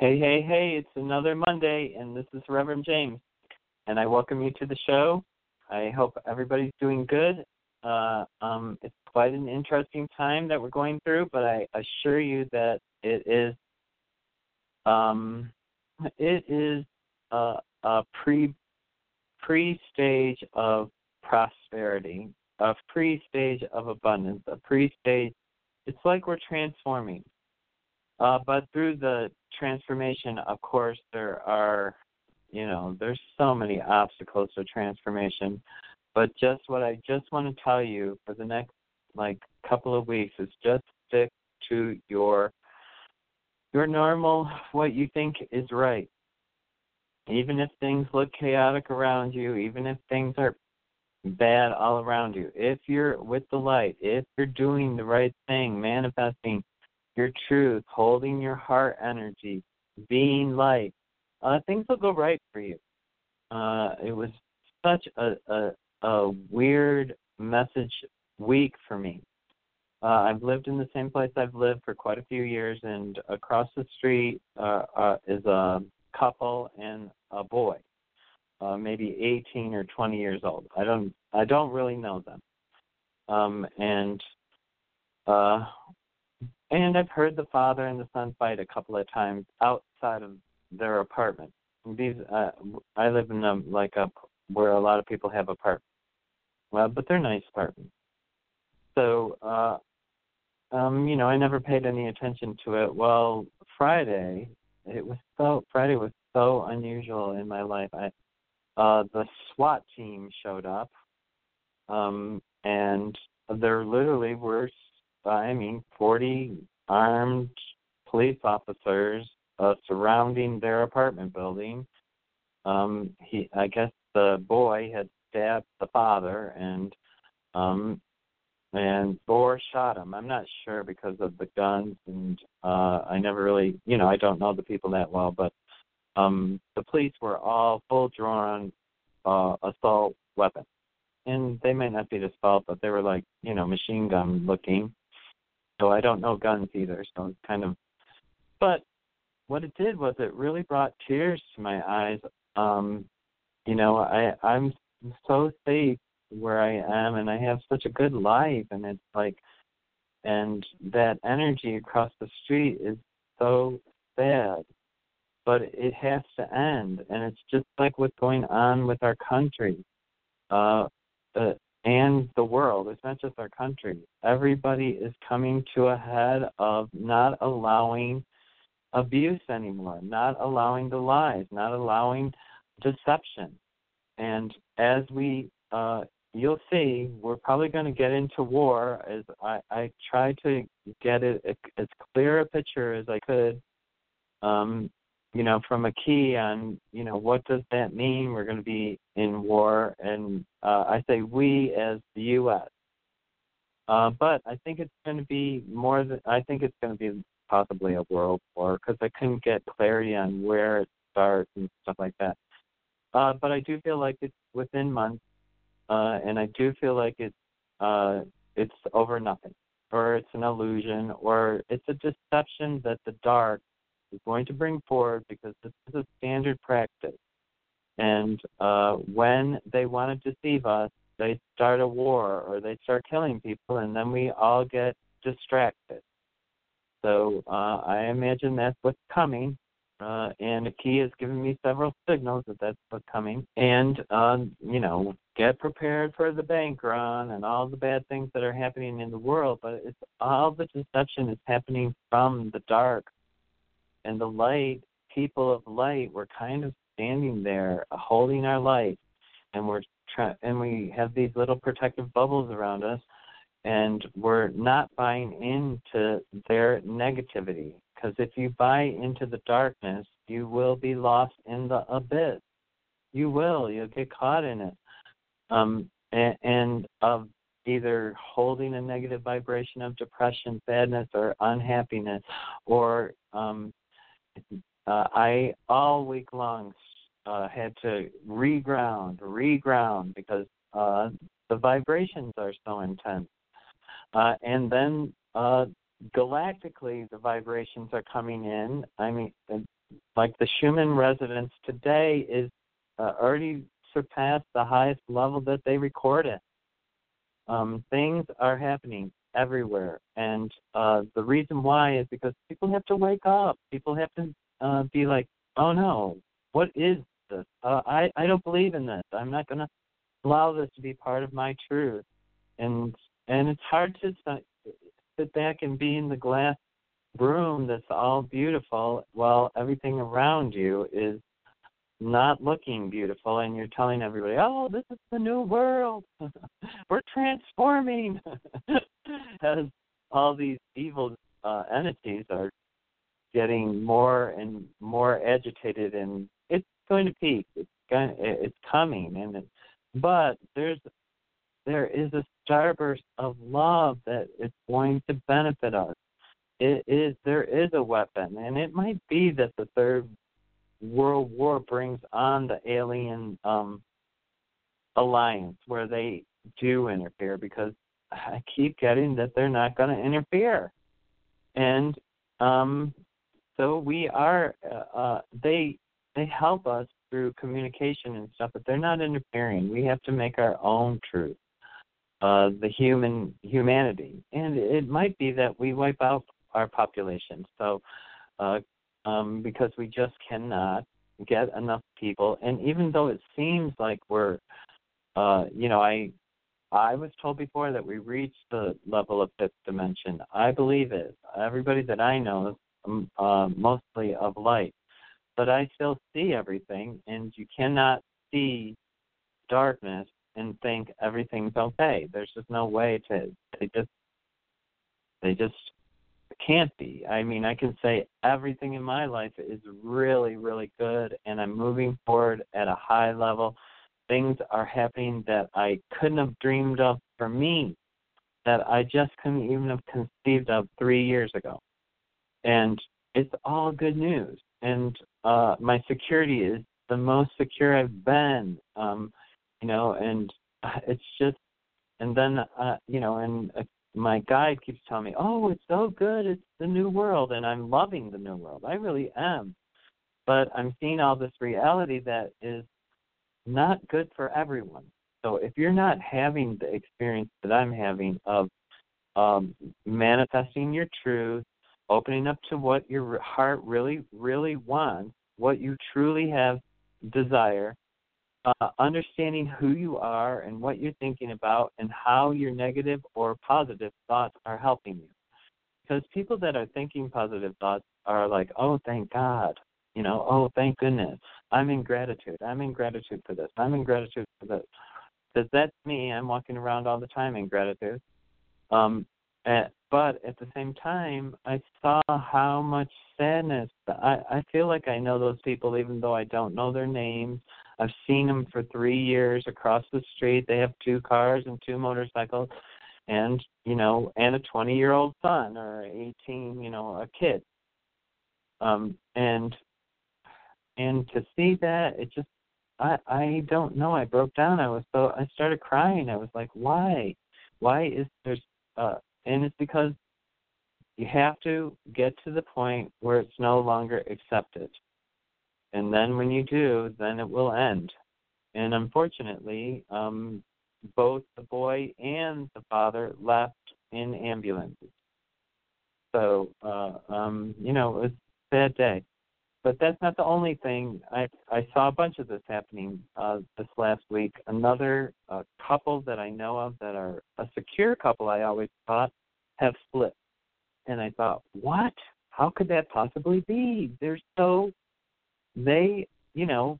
Hey, hey, hey, it's another Monday, and this is Reverend James, and I welcome you to the show. I hope everybody's doing good. Uh, um, it's quite an interesting time that we're going through, but I assure you that it is um, it is a, a pre pre stage of prosperity, a pre stage of abundance, a pre stage. It's like we're transforming. Uh, but through the transformation, of course, there are, you know, there's so many obstacles to transformation. But just what I just want to tell you for the next like couple of weeks is just stick to your your normal what you think is right. Even if things look chaotic around you, even if things are bad all around you, if you're with the light, if you're doing the right thing, manifesting your truth, holding your heart energy, being light, uh, things will go right for you. Uh, it was such a, a, a weird message week for me. Uh, I've lived in the same place I've lived for quite a few years, and across the street uh, uh, is a couple and a boy, uh, maybe 18 or 20 years old. I don't I don't really know them, um, and uh, and I've heard the father and the son fight a couple of times outside of their apartment. These uh, I live in a like a where a lot of people have apartments. Well, but they're nice apartments. So, uh, um, you know, I never paid any attention to it. Well, Friday, it was so Friday was so unusual in my life. I uh the SWAT team showed up. Um and there literally were I mean, 40 armed police officers uh, surrounding their apartment building. Um, he, I guess the boy had stabbed the father, and um, and Bohr shot him. I'm not sure because of the guns, and uh, I never really, you know, I don't know the people that well, but um, the police were all full drawn uh, assault weapons, and they might not be assault, but they were like, you know, machine gun looking so I don't know guns either. So it's kind of, but what it did was it really brought tears to my eyes. Um, you know, I I'm so safe where I am, and I have such a good life, and it's like, and that energy across the street is so sad, but it has to end, and it's just like what's going on with our country. Uh, the and the world. It's not just our country. Everybody is coming to a head of not allowing abuse anymore, not allowing the lies, not allowing deception. And as we, uh, you'll see, we're probably going to get into war. As I, I try to get it as clear a picture as I could, um, you know, from Akeem on, you know, what does that mean? We're going to be in war, and uh, I say we as the U.S. Uh, but I think it's going to be more than I think it's going to be possibly a world war because I couldn't get clarity on where it starts and stuff like that. Uh, but I do feel like it's within months, uh, and I do feel like it's uh, it's over nothing, or it's an illusion, or it's a deception that the dark is going to bring forward because this is a standard practice. And uh, when they want to deceive us, they start a war or they start killing people, and then we all get distracted. So uh, I imagine that's what's coming. uh, and Akeem has given me several signals that that's what's coming. And um, you know, get prepared for the bank run and all the bad things that are happening in the world. But it's all the deception is happening from the dark, and the light. People of light, we're kind of standing there, uh, holding our light, and we're trying, and we have these little protective bubbles around us, and we're not buying into their negativity because if you buy into the darkness, you will be lost in the abyss. You will. You'll get caught in it. Um, and, and of either holding a negative vibration of depression, sadness, or unhappiness, or um, uh, I all week long uh, had to reground, reground because uh, the vibrations are so intense. Uh, and then uh, galactically the vibrations are coming in. I mean, like the Schumann resonance today is uh, already surpassed the highest level that they recorded. Um, things are happening everywhere, and uh, the reason why is because people have to wake up. People have to uh, be like, "Oh no, what is this? Uh, I I don't believe in this. I'm not going to allow this to be part of my truth." And and it's hard to sit back and be in the glass room that's all beautiful while everything around you is not looking beautiful and you're telling everybody, "Oh, this is the new world. We're transforming." As all these evil uh, entities are getting more and more agitated, and it's going to peak. It's going, it's coming, and it, but there's there is a starburst of love that is going to benefit us. It is there is a weapon, and it might be that the third world war brings on the alien um, alliance where they do interfere because I keep getting that they're not going to interfere, and um, so we are. Uh, uh, they they help us through communication and stuff, but they're not interfering. We have to make our own truth uh, the human humanity, and it might be that we wipe out our population. So, uh, um, because we just cannot get enough people, and even though it seems like we're, uh, you know, I I was told before that we reached the level of fifth dimension. I believe it. Everybody that I know is um, uh, mostly of light, but I still see everything, and you cannot see darkness and think everything's okay. There's just no way to they just they just can't be. I mean, I can say everything in my life is really, really good and I'm moving forward at a high level. Things are happening that I couldn't have dreamed of for me that I just couldn't even have conceived of three years ago. And it's all good news. And uh my security is the most secure I've been. Um you know, and uh, it's just, and then, uh, you know, and my guide keeps telling me, oh, it's so good, it's the new world, and I'm loving the new world. I really am. But I'm seeing all this reality that is not good for everyone. So if you're not having the experience that I'm having of um, manifesting your truth, opening up to what your heart really, really wants, what you truly have desire, uh, understanding who you are and what you're thinking about and how your negative or positive thoughts are helping you. Because people that are thinking positive thoughts are like, oh, thank God. You know, oh, thank goodness. I'm in gratitude. I'm in gratitude for this. I'm in gratitude for this. Because that's me. I'm walking around all the time in gratitude. Um, and, but at the same time, I saw how much sadness. I, I feel like I know those people even though I don't know their names. I've seen them for three years across the street. They have two cars and two motorcycles, and you know, and a 20 year old son or 18, you know, a kid. Um, and and to see that, it just, I I don't know. I broke down. I was so I started crying. I was like, why, why is there's uh, and it's because you have to get to the point where it's no longer accepted and then when you do, then it will end. And unfortunately, um, both the boy and the father left in ambulances. So, uh, um, you know, it was a bad day. but that's not the only thing. I I saw a bunch of this happening uh, this last week. Another uh, couple that I know of that are a secure couple, I always thought, have split, and I thought, what? How could that possibly be? They're so they, you know,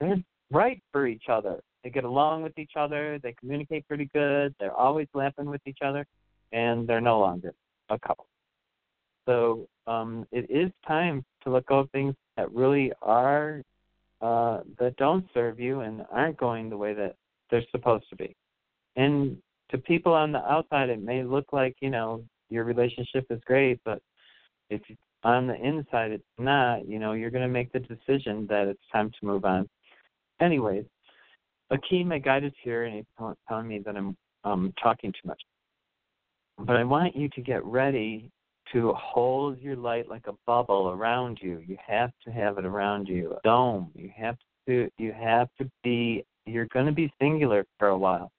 they're right for each other. They get along with each other. They communicate pretty good. They're always laughing with each other, and they're no longer a couple. So um, it is time to let go of things that really are uh, that don't serve you and aren't going the way that they're supposed to be. And to people on the outside, it may look like you know your relationship is great, but if on the inside it's not, you know, you're going to make the decision that it's time to move on. Anyways, Akeem, my guide is here, and he's telling me that I'm um, talking too much. But I want you to get ready to hold your light like a bubble around you. You have to have it around you. A dome. You have to. You have to be. You're going to be singular for a while,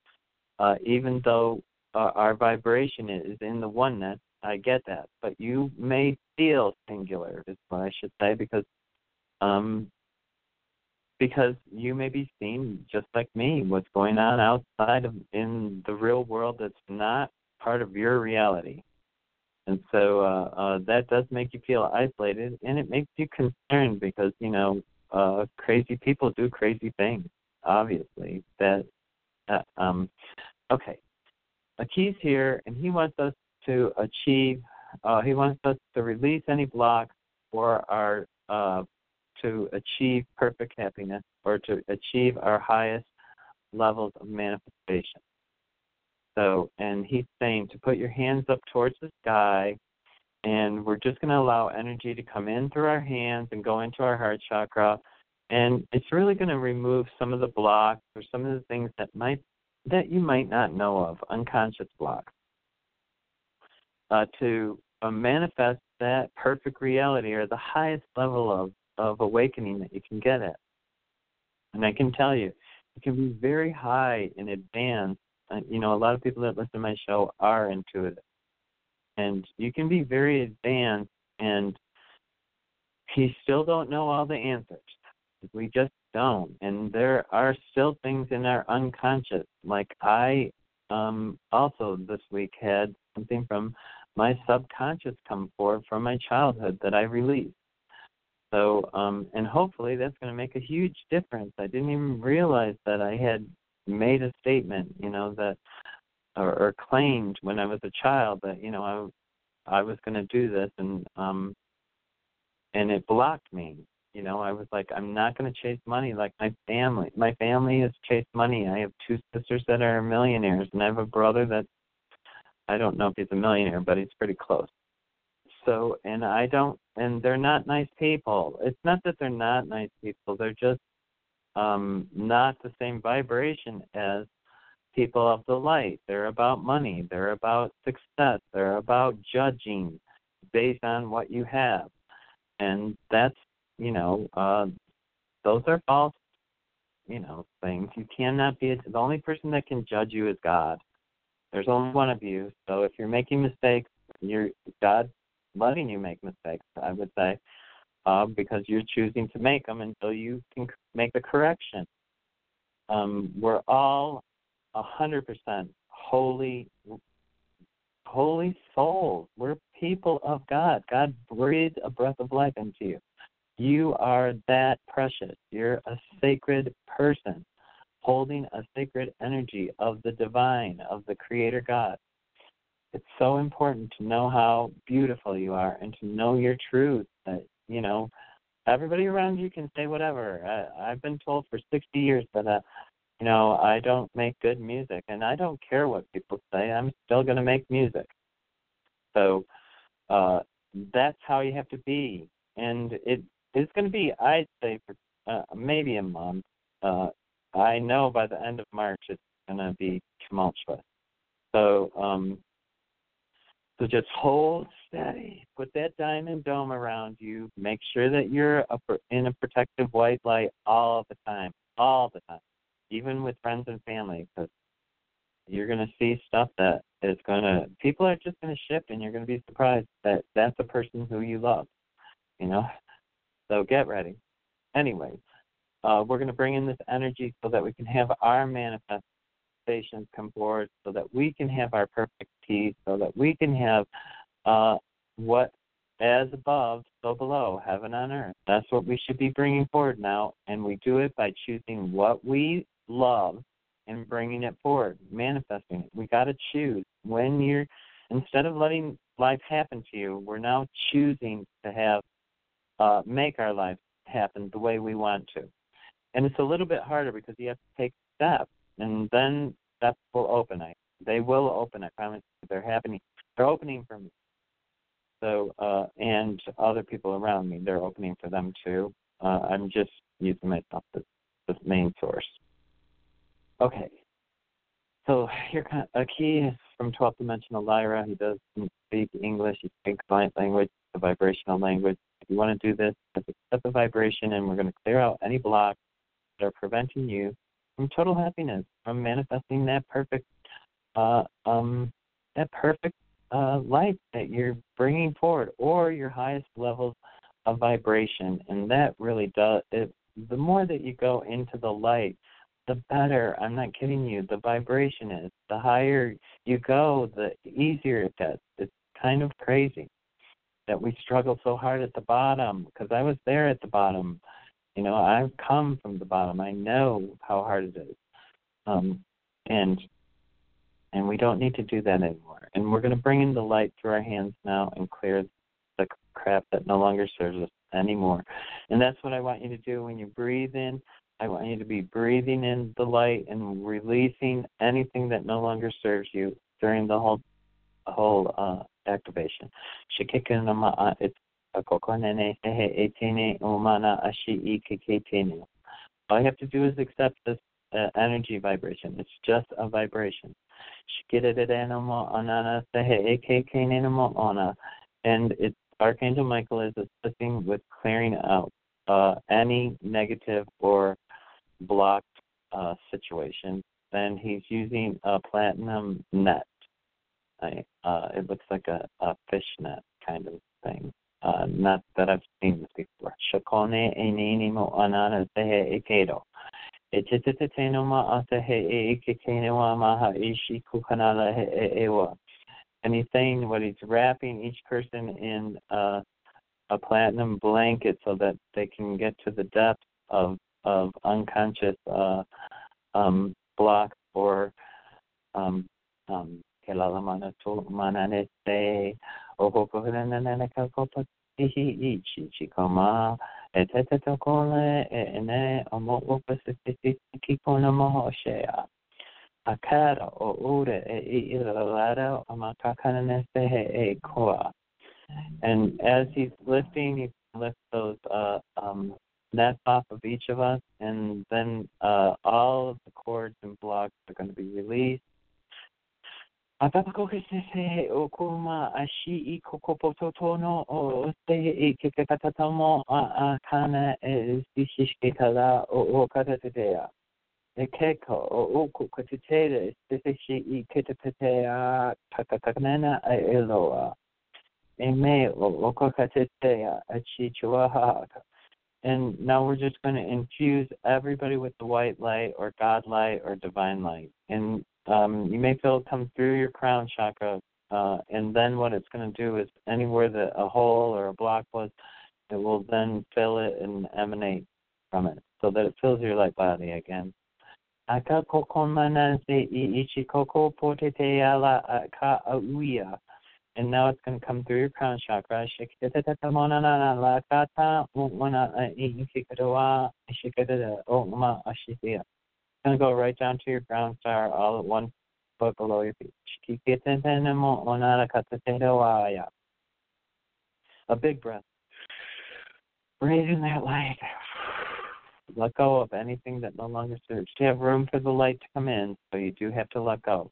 uh, even though uh, our vibration is in the oneness. I get that, but you may feel singular, is what I should say, because um, because you may be seeing just like me what's going on outside of in the real world that's not part of your reality and so uh, uh, that does make you feel isolated, and it makes you concerned because you know uh, crazy people do crazy things. Obviously, that uh, um, okay. Aki's here, and he wants us to achieve. Uh, he wants us to release any blocks for our uh, to achieve perfect happiness or to achieve our highest levels of manifestation. So, and he's saying to put your hands up towards the sky, and we're just going to allow energy to come in through our hands and go into our heart chakra, and it's really going to remove some of the blocks or some of the things that might that you might not know of, unconscious blocks, uh, to uh, manifest that perfect reality or the highest level of of awakening that you can get at. And I can tell you, it can be very high in advance you know, a lot of people that listen to my show are intuitive, and you can be very advanced, and you still don't know all the answers. We just don't, and there are still things in our unconscious. Like I um also this week had something from my subconscious come forward from my childhood that I released. So, um, and hopefully that's going to make a huge difference. I didn't even realize that I had made a statement, you know, that or, or claimed when I was a child that you know I I was going to do this, and um, and it blocked me. You know, I was like, I'm not going to chase money like my family. My family has chased money. I have two sisters that are millionaires, and I have a brother that I don't know if he's a millionaire, but he's pretty close. So, and I don't, and they're not nice people. It's not that they're not nice people. They're just um, not the same vibration as people of the light. They're about money. They're about success. They're about judging based on what you have. And that's, you know, uh, those are false, you know, things. You cannot be, the only person that can judge you is God. There's only one of you. So if you're making mistakes, you're, God letting you make mistakes, I would say uh, because you're choosing to make them until you can make the correction. Um, we're all a hundred percent holy, holy souls. We're people of God. God breathed a breath of life into you. You are that precious. You're a sacred person holding a sacred energy of the divine, of the Creator God. It's so important to know how beautiful you are and to know your truth, that you know, everybody around you can say whatever. I, I've been told for 60 years that, uh, you know, I don't make good music, and I don't care what people say. I'm still going to make music. So uh, that's how you have to be, and it is going to be, I'd say, for uh, maybe a month. Uh, I know by the end of March it's going to be tumultuous. So um, so just hold steady. Put that diamond dome around you. Make sure that you're in a protective white light all the time, all the time, even with friends and family, because you're going to see stuff that is going to, people are just going to shift and you're going to be surprised that that's a person who you love, you know? So get ready. Anyway, uh, we're going to bring in this energy so that we can have our manifestations come forward, so that we can have our perfect peace, so that we can have uh, what as above, so below, heaven on earth. That's what we should be bringing forward now, and we do it by choosing what we love and bringing it forward, manifesting it. We got to choose when you're instead of letting life happen to you, we're now choosing to have uh, make our life happen the way we want to. And it's a little bit harder because you have to take steps, and then steps will open. I they will open. I promise. They're happening. They're opening for me. So uh, and other people around me, they're opening for them too. Uh, I'm just using myself as the main source. Okay. So here, Akeem from 12th dimensional Lyra. He does speak English. He speaks light language, the vibrational language. If you want to do this, accept the vibration, and we're going to clear out any blocks that are preventing you from total happiness, from manifesting that perfect, uh, um, that perfect uh, light that you're bringing forward, or your highest levels of vibration. And that really does. It, the more that you go into the light, the better. I'm not kidding you. The vibration is. The higher you go, the easier it gets. It's kind of crazy that we struggle so hard at the bottom because I was there at the bottom. You know, I've come from the bottom. I know how hard it is. Um, and and we don't need to do that anymore. And we're going to bring in the light through our hands now and clear the crap that no longer serves us anymore. And that's what I want you to do when you breathe in. I want you to be breathing in the light and releasing anything that no longer serves you during the whole whole uh, activation. It's all you have to do is accept this uh, energy vibration. It's just a vibration. And it's Archangel Michael is assisting with clearing out uh, any negative or blocked uh, situation, then he's using a platinum net. I, uh, it looks like a, a fish net kind of thing. Uh, not that I've seen this before. Shakone enini mo anana sehe ekedo. Eteteteno ma asehe ekekene wa maha ishi kukanala he ewa. And he's saying what he's wrapping each person in uh, a platinum blanket so that they can get to the depth of of unconscious uh, um, blocks or um, um, ene akara o e ilalada amakakana e koa and as he's lifting he lifts those uh um that's off of each of us, and then uh, all of the cords and blocks are going to be released. Okuma ashi i kokopototono o te i kekatatomo a kana sishishketala o o katatea. Keko o uku katitere stishi i ketapetea kakakanena a eloa. Me o o kakatetea a chichuahaka. And now we're just going to infuse everybody with the white light or God light or divine light. And um, you may feel it come through your crown chakra. Uh, and then what it's going to do is anywhere that a hole or a block was, it will then fill it and emanate from it so that it fills your light body again. Aka ala ka auia and now it's going to come through your crown chakra. It's going to go right down to your ground star, all at one foot below your feet. A big breath. Breathe in that light. Let go of anything that no longer serves. You have room for the light to come in, so you do have to let go.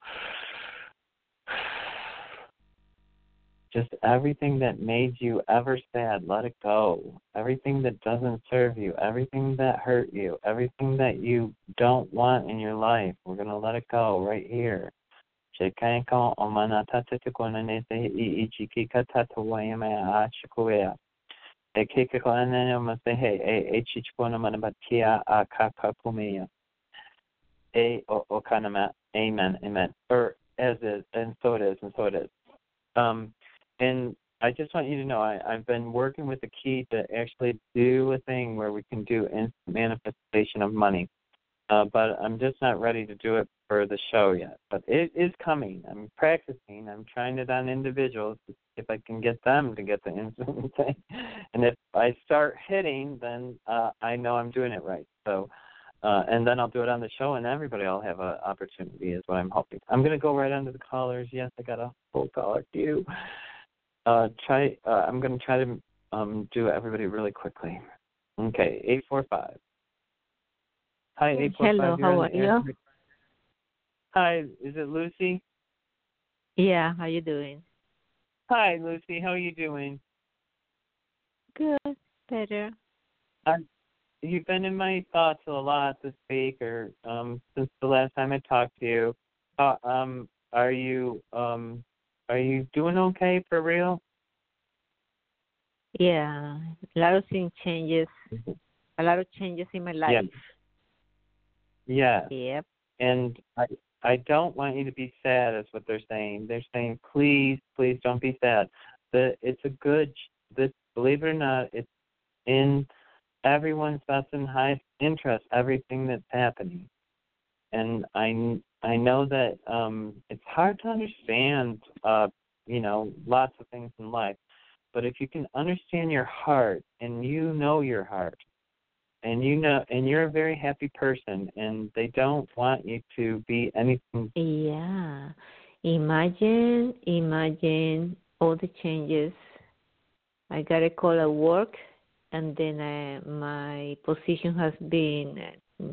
Just everything that made you ever sad, let it go. Everything that doesn't serve you, everything that hurt you, everything that you don't want in your life, we're going to let it go right here. Amen amen. Or as is and so it is and so it is. Um and I just want you to know I, I've been working with the key to actually do a thing where we can do instant manifestation of money. Uh, but I'm just not ready to do it for the show yet. But it is coming. I'm practicing. I'm trying it on individuals to see if I can get them to get the instant thing. And if I start hitting, then uh, I know I'm doing it right. So, uh, and then I'll do it on the show, and everybody will have an opportunity. Is what I'm hoping. I'm going to go right onto the callers. Yes, I got a full caller queue. Uh, try. Uh, I'm going to try to um, do everybody really quickly. Okay, eight four five. Hi, eight four five. Hello, how are you? Hi, is it Lucy? Yeah, how you doing? Hi, Lucy. How are you doing? Good, better. Um, you've been in my thoughts a lot this week, or um, since the last time I talked to you. Uh, um, are you um, are you doing okay for real? Yeah, a lot of things changes. A lot of changes in my life. Yeah. Yep. And I I don't want you to be sad is what they're saying. They're saying please, please don't be sad. The it's a good this believe it or not, it's in everyone's best and highest interest, everything that's happening. And I I know that um it's hard to understand uh, you know, lots of things in life. But if you can understand your heart and you know your heart and you know and you're a very happy person and they don't want you to be anything Yeah. Imagine, imagine all the changes. I got a call at work, and then uh, my position has been uh,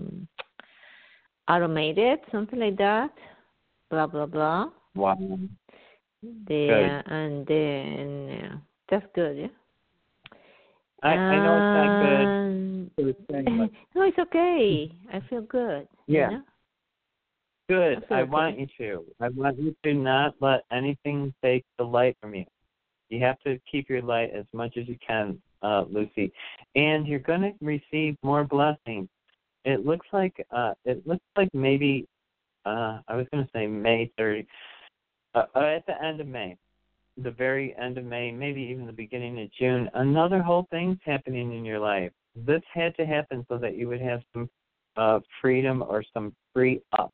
automated, something like that. Blah blah blah. wow. The, Good. and then uh, that's good, yeah. I, I know it's not good. To no, it's okay. I feel good. you Yeah. know? good. I I okay. want you to. I want you to not let anything take the light from you. You have to keep your light as much as you can, uh, Lucy. And you're gonna receive more blessings. It looks like uh it looks like maybe uh I was gonna say May thirty uh, uh, at the end of May. The very end of May, maybe even the beginning of June, another whole thing's happening in your life. This had to happen so that you would have some uh freedom or some free up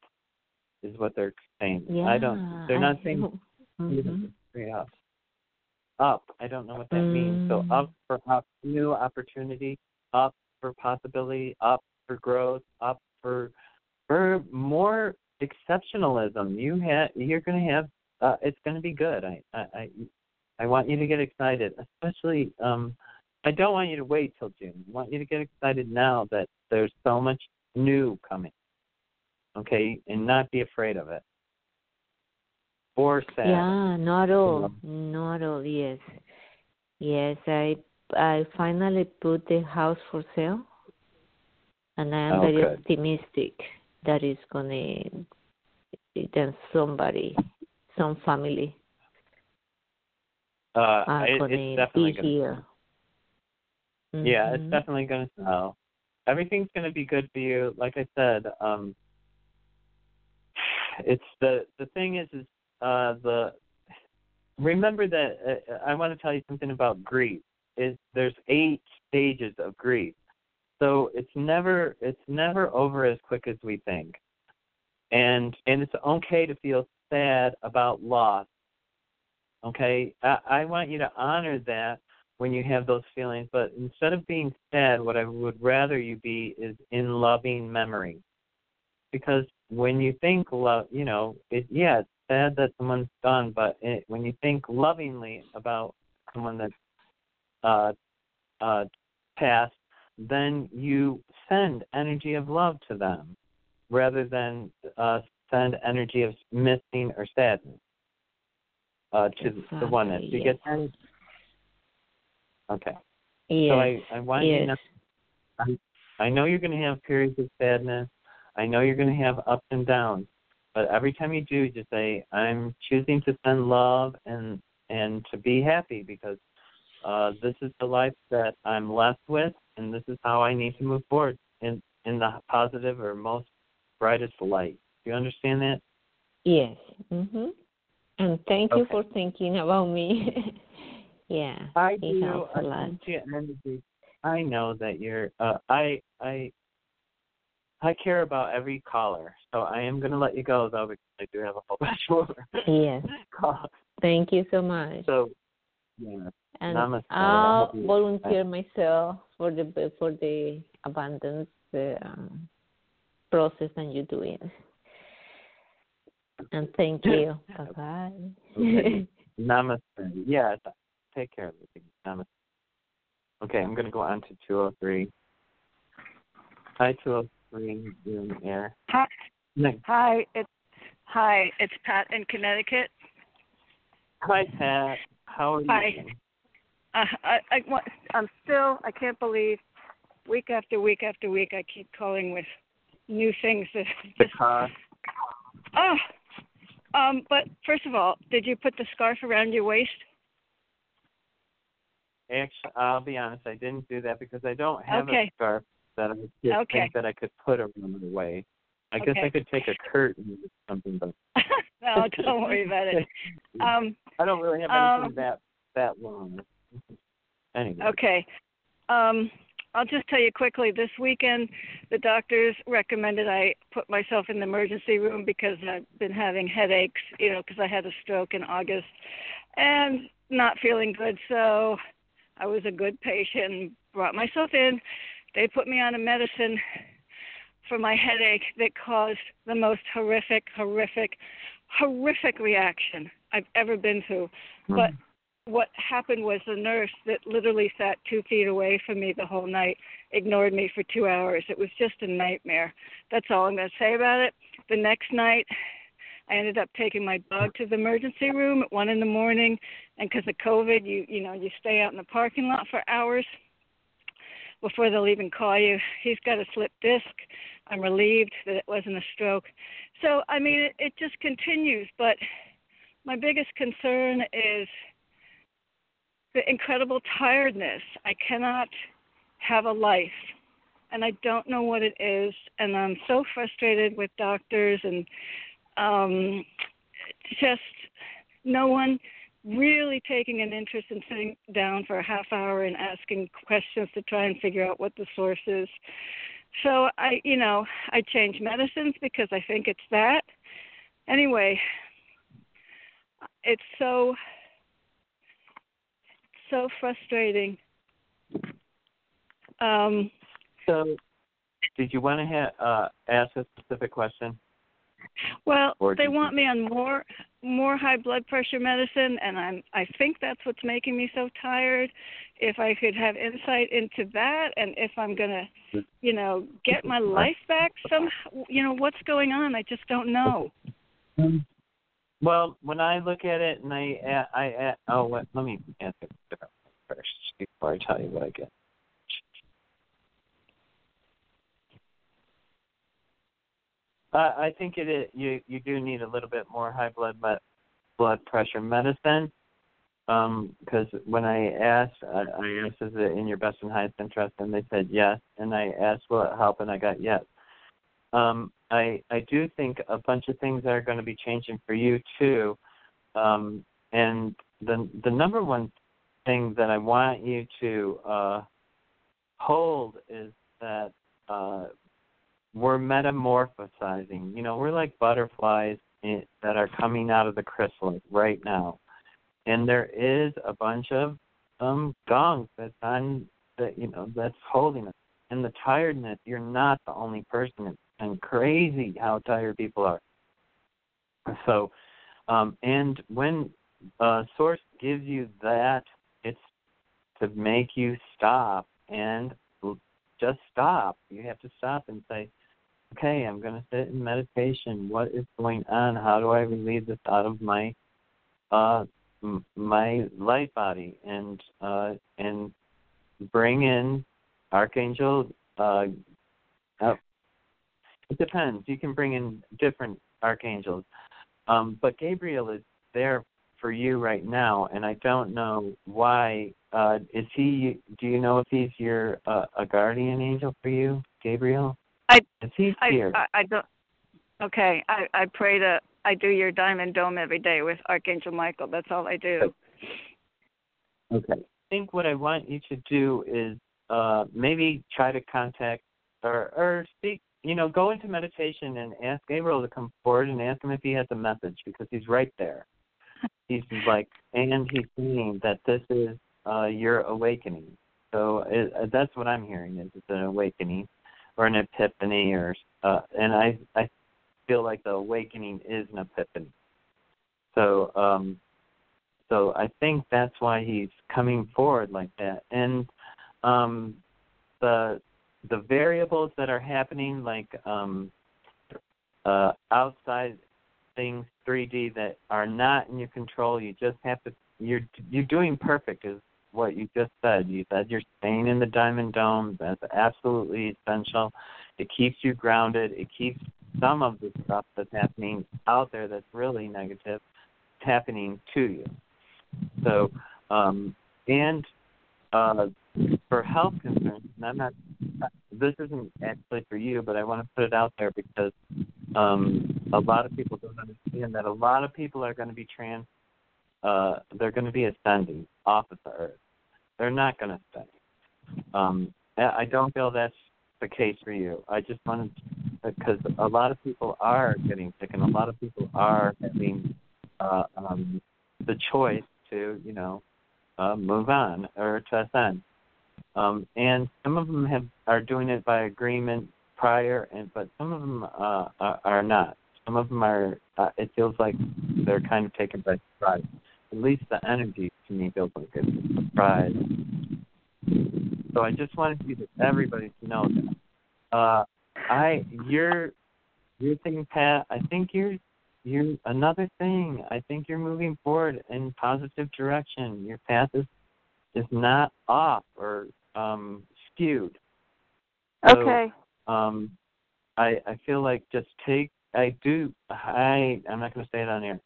is what they're saying. Yeah. I don't they're not saying feel- Mhm. free up. Up. I don't know what that means. So Mm. up for up new opportunity, up for possibility, up for growth, up for for more exceptionalism. You have you're gonna have uh it's gonna be good. I I I, I want you to get excited, especially um I don't want you to wait till June. I want you to get excited now that there's so much new coming. Okay, and not be afraid of it. Or sad. Yeah, not all. know. Not all. Yes, yes. I I finally put the house for sale, and I am Oh, very optimistic that it's gonna then somebody, some family Uh are it, gonna it's definitely be gonna here. Yeah, it's Mhm. definitely going to sell. Everything's going to be good for you. Like I said, um, it's the the thing is is uh, the remember that uh, I want to tell you something about grief. Is there's eight stages of grief, so it's never it's never over as quick as we think, and and it's okay to feel sad about loss. Okay, I, I want you to honor that when you have those feelings. But instead of being sad, what I would rather you be is in loving memory. Because when you think love, you know, it yeah, it's sad that someone's gone, but it, when you think lovingly about someone that's uh, uh, passed, then you send energy of love to them rather than uh, send energy of missing or sadness uh, to the oneness. Exactly, You yes. get that? Okay. Yes. So I, I want you to yes. know, I know you're going to have periods of sadness. I know you're going to have ups and downs. But every time you do, just say, I'm choosing to send love and and to be happy because uh, this is the life that I'm left with, and this is how I need to move forward in in the positive or most brightest light. Do you understand that? Yes. Mhm. And thank you for thinking about me. yeah. I do. helps a I lot. I know that you're. Uh, I I I care about every caller, so I am going to let you go though because I do have a whole bunch more Yes. Thank you so much. So yeah, and namaste. I I'll volunteer myself for the for the abundance uh, um, process that you're doing. And thank you. bye bye. Okay. namaste. Yeah, take care of it. Namaste. Okay, I'm going to go on to 203. Hi, 203. You're in the air. Hi, Nick. hi, it's hi, it's Pat in Connecticut. Hi, Pat. How are you? Hi. doing? Uh, I, I, want- I'm still, I can't believe, week after week after week, I keep calling with new things that The car. Oh, um, but first of all, did you put the scarf around your waist? Actually, I'll be honest. I didn't do that because I don't have Okay. a scarf that I could Okay. think that I could put around my waist. I guess I could take a curtain or something, but no, don't worry about it. Um, I don't really have anything Um, that that long. Anyway. Okay. Um, I'll just tell you quickly. This weekend, the doctors recommended I put myself in the emergency room because I've been having headaches. You know, because I had a stroke in August, and not feeling good. So I was a good patient. Brought myself in. They put me on a medicine for my headache that caused the most horrific, horrific, horrific reaction I've ever been through. But what happened was the nurse that literally sat two feet away from me the whole night ignored me for two hours. It was just a nightmare. That's all I'm going to say about it. The next night, I ended up taking my dog to the emergency room at one in the morning, and because of COVID, you you know you stay out in the parking lot for hours before they'll even call you. He's got a slip disc. I'm relieved that it wasn't a stroke. So I mean, it, it just continues. But my biggest concern is the incredible tiredness. I cannot have a life, and I don't know what it is, and I'm so frustrated with doctors and um, just no one really taking an interest in sitting down for a half hour and asking questions to try and figure out what the source is. So I, you know, I change medicines because I think it's that. Anyway, it's so so frustrating. Um, So, did you want to ha- uh, ask a specific question? well, Or they did you- want me on more more high blood pressure medicine, and I'm I think that's what's making me so tired. If I could have insight into that, and if I'm gonna, you know, get my life back somehow, you know, what's going on? I just don't know. Well, when I look at it and I, I, oh, what, let me answer first before I tell you what I get. Uh, I think it is, you you do need a little bit more high blood blood pressure medicine. Um, because when I asked, I, I asked, is it in your best and highest interest, and they said yes, and I asked will it help, and I got yes. Um, I I do think a bunch of things are going to be changing for you too, um, and the the number one thing that I want you to uh, hold is that uh, we're metamorphosizing. You know, we're like butterflies in, that are coming out of the chrysalis right now, and there is a bunch of um gunk that's on that you know that's holding us. And the tiredness, you're not the only person. It's and crazy how tired people are. So, um, and when uh, Source gives you that, to make you stop and just stop. You have to stop and say, okay, I'm going to sit in meditation. What is going on? How do I relieve this out of my uh, m- my light body and uh, and bring in Archangel. Uh, uh, it depends. You can bring in different archangels, um, but Gabriel is there for you right now, and I don't know why. Uh, is he? Do you know if he's your uh, a guardian angel for you, Gabriel? I Is he I, here? I I don't. Okay, I I pray to I do your diamond dome every day with Archangel Michael. That's all I do. Okay. I think what I want you to do is uh, maybe try to contact or or speak. You know, go into meditation and ask Gabriel to come forward and ask him if he has a message because he's right there. He's like, and he's saying that this is uh, your awakening. So it, uh, that's what I'm hearing is it's an awakening or an epiphany, or uh, and I I feel like the awakening is an epiphany. So um, so I think that's why he's coming forward like that. And um, the the variables that are happening, like um, uh, outside things, 3D that are not in your control, you just have to. You're you're doing perfect, is what you just said. You said you're staying in the diamond dome. That's absolutely essential. It keeps you grounded. It keeps some of the stuff that's happening out there that's really negative happening to you. So, um, and uh, for health concerns, and I'm not. This isn't actually for you, but I want to put it out there because um, a lot of people don't understand that a lot of people are going to be trans. Uh, they're going to be ascending off of the earth. They're not going to stay. Um, I don't feel that's the case for you. I just wanted because a lot of people are getting sick, and a lot of people are having uh, um, the choice to, you know, uh, move on or to ascend. Um, and some of them have are doing it by agreement prior, and but some of them uh, are, are not. Some of them are. Uh, it feels like they're kind of taken by surprise. At least the energy to me feels like it's a surprise. So I just wanted you to everybody to know that. Uh, I you're you're thinking Pat. I think you're you're another thing. I think you're moving forward in positive direction. Your path is is not off or um skewed. So, Okay. Um I I feel like just take I do I I'm not gonna say it on air